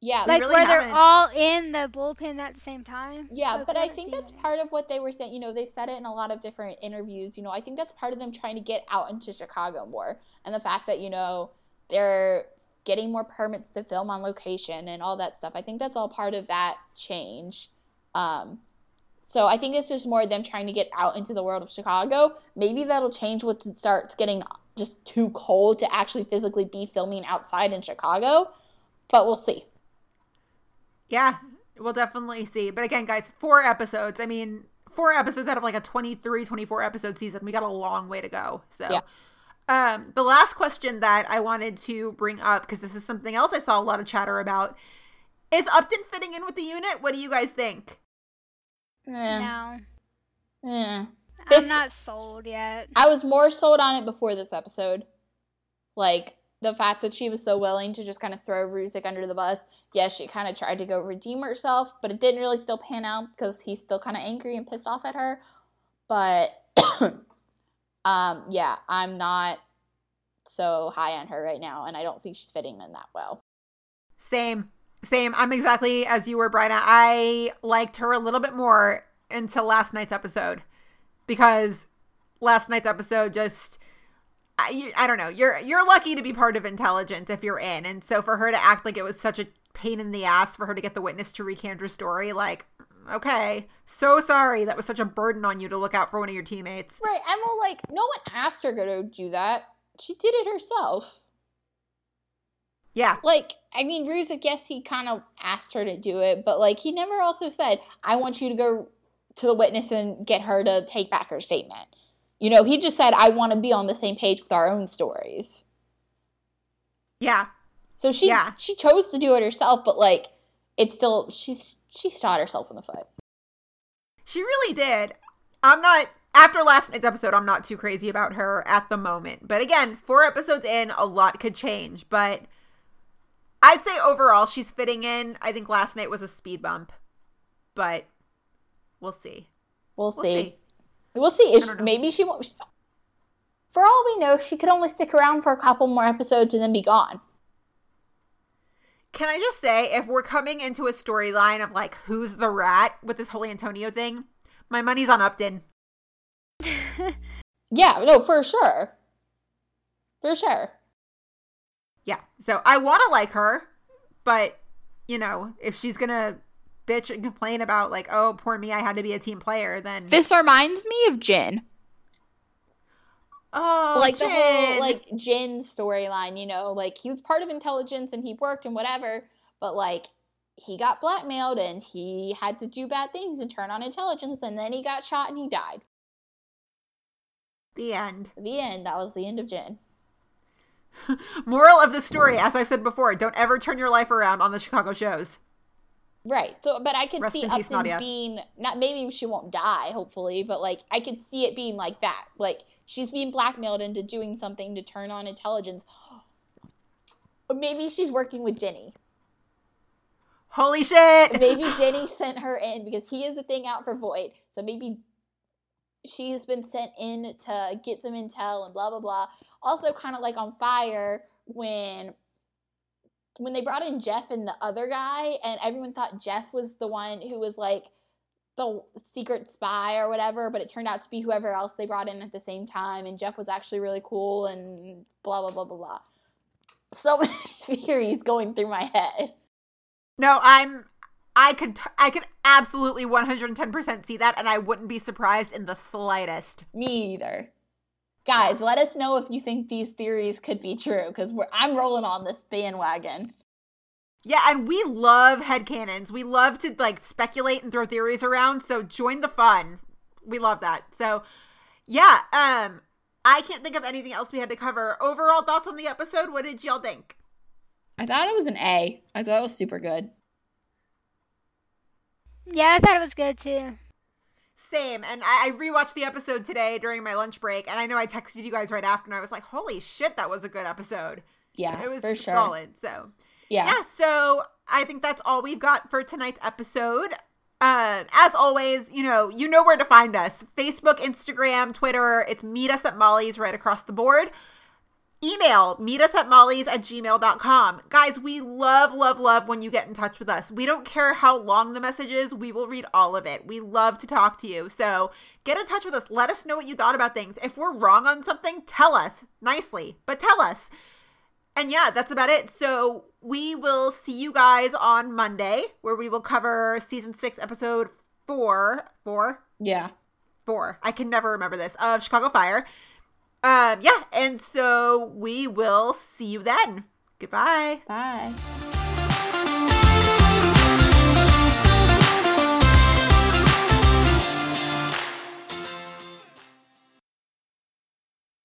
Yeah,
like
really
where
haven't.
they're all in the bullpen at the same time.
Yeah,
Like,
but I think that's
it.
part of what they were saying. You know, they've said it in a lot of different interviews. You know, I think that's part of them trying to get out into Chicago more. And the fact that, you know, they're getting more permits to film on location and all that stuff. I think that's all part of that change. Um, so I think it's just more them trying to get out into the world of Chicago. Maybe that'll change once it starts getting just too cold to actually physically be filming outside in Chicago. But we'll see.
Yeah, we'll definitely see. But again, guys, four episodes. I mean, four episodes out of like a 23, 24 episode season. We got a long way to go. So,
Yeah.
Um, the last question that I wanted to bring up, because this is something else I saw a lot of chatter about, is Upton fitting in with the unit? What do you guys think?
Eh,
No,
eh.
I'm
It's-
not sold yet.
I was more sold on it before this episode. Like the fact that she was so willing to just kind of throw Ruzek under the bus. Yes, she kind of tried to go redeem herself, but it didn't really still pan out because he's still kind of angry and pissed off at her. But um, yeah, I'm not so high on her right now, and I don't think she's fitting in that well.
Same, same. I'm exactly as you were, Bryna. I liked her a little bit more until last night's episode because last night's episode just. I, I don't know. You're you're lucky to be part of intelligence if you're in, and so for her to act like it was such a pain in the ass for her to get the witness to recant her story, like, okay, so sorry that was such a burden on you to look out for one of your teammates.
Right, and well, like no one asked her to do that. She did it herself.
Yeah,
like I mean, Ruzek, guess he kind of asked her to do it, but like he never also said, "I want you to go to the witness and get her to take back her statement." You know, he just said, "I want to be on the same page with our own stories."
yeah,
So she
Yeah.
she chose to do it herself, but like it's still she's she shot herself in the foot.
She really did. I'm not after last night's episode, I'm not too crazy about her at the moment. But again, four episodes in, a lot could change. But I'd say overall she's fitting in. I think last night was a speed bump. But we'll see.
We'll
We'll
see.
see.
We'll see. Maybe she won't. For all we know, she could only stick around for a couple more episodes and then be gone.
Can I just say, if we're coming into a storyline of like who's the rat with this Holy Antonio thing, my money's on Upton. *laughs*
Yeah, no, for sure. For sure.
Yeah. So I want to like her, but you know, if she's gonna bitch and complain about like, oh, poor me, I had to be a team player, then
This reminds me of Jin.
Oh,
like the whole like Jin storyline, you know, like he was part of intelligence and he worked and whatever, but like he got blackmailed and he had to do bad things and turn on intelligence and then he got shot and he died.
the end.
The end. That was the end of Jin. *laughs*
Moral of the story, as I've said before, don't ever turn your life around on the Chicago shows.
Right. So, but I could
Rest
see
peace,
Upton
Nadia.
being not maybe she won't die, hopefully, but like I could see it being like that. Like she's being blackmailed into doing something to turn on intelligence. Or *gasps* maybe she's working with Denny.
Holy shit!
Maybe *laughs* Denny sent her in because he is the thing out for Voight. So maybe she's been sent in to get some intel and blah blah blah. Also, kind of like on Fire when when they brought in Jeff and the other guy, and everyone thought Jeff was the one who was like the secret spy or whatever, but it turned out to be whoever else they brought in at the same time, and Jeff was actually really cool and blah blah blah blah blah. So *laughs* many theories going through my head.
No, I'm. I could. T- I could absolutely 110% see that, and I wouldn't be surprised in the slightest.
Me either. Guys, let us know if you think these theories could be true because I'm rolling on this bandwagon.
Yeah, and we love headcanons. We love to like speculate and throw theories around. So join the fun. We love that. So yeah, um, I can't think of anything else we had to cover. Overall thoughts on the episode. What did y'all think?
I thought it was an A. I thought it was super good.
Yeah, I thought it was good too.
Same. And I, I rewatched the episode today during my lunch break, and I know I texted you guys right after, and I was like, "Holy shit, that was a good episode."
Yeah,
It was
for sure.
solid. So
Yeah.
yeah, so I think that's all we've got for tonight's episode. Uh, as always, you know, you know where to find us. Facebook, Instagram, Twitter. It's meet us at Molly's right across the board. Email meet us at molly's at gmail.com. Guys, we love, love, love when you get in touch with us. We don't care how long the message is, we will read all of it. We love to talk to you. So get in touch with us. Let us know what you thought about things. If we're wrong on something, tell us nicely, but tell us. And yeah, that's about it. So we will see you guys on Monday, where we will cover season six, episode four, four,
Yeah.
four. I can never remember this of Chicago Fire. Um, yeah, and so we will see you then. Goodbye.
Bye.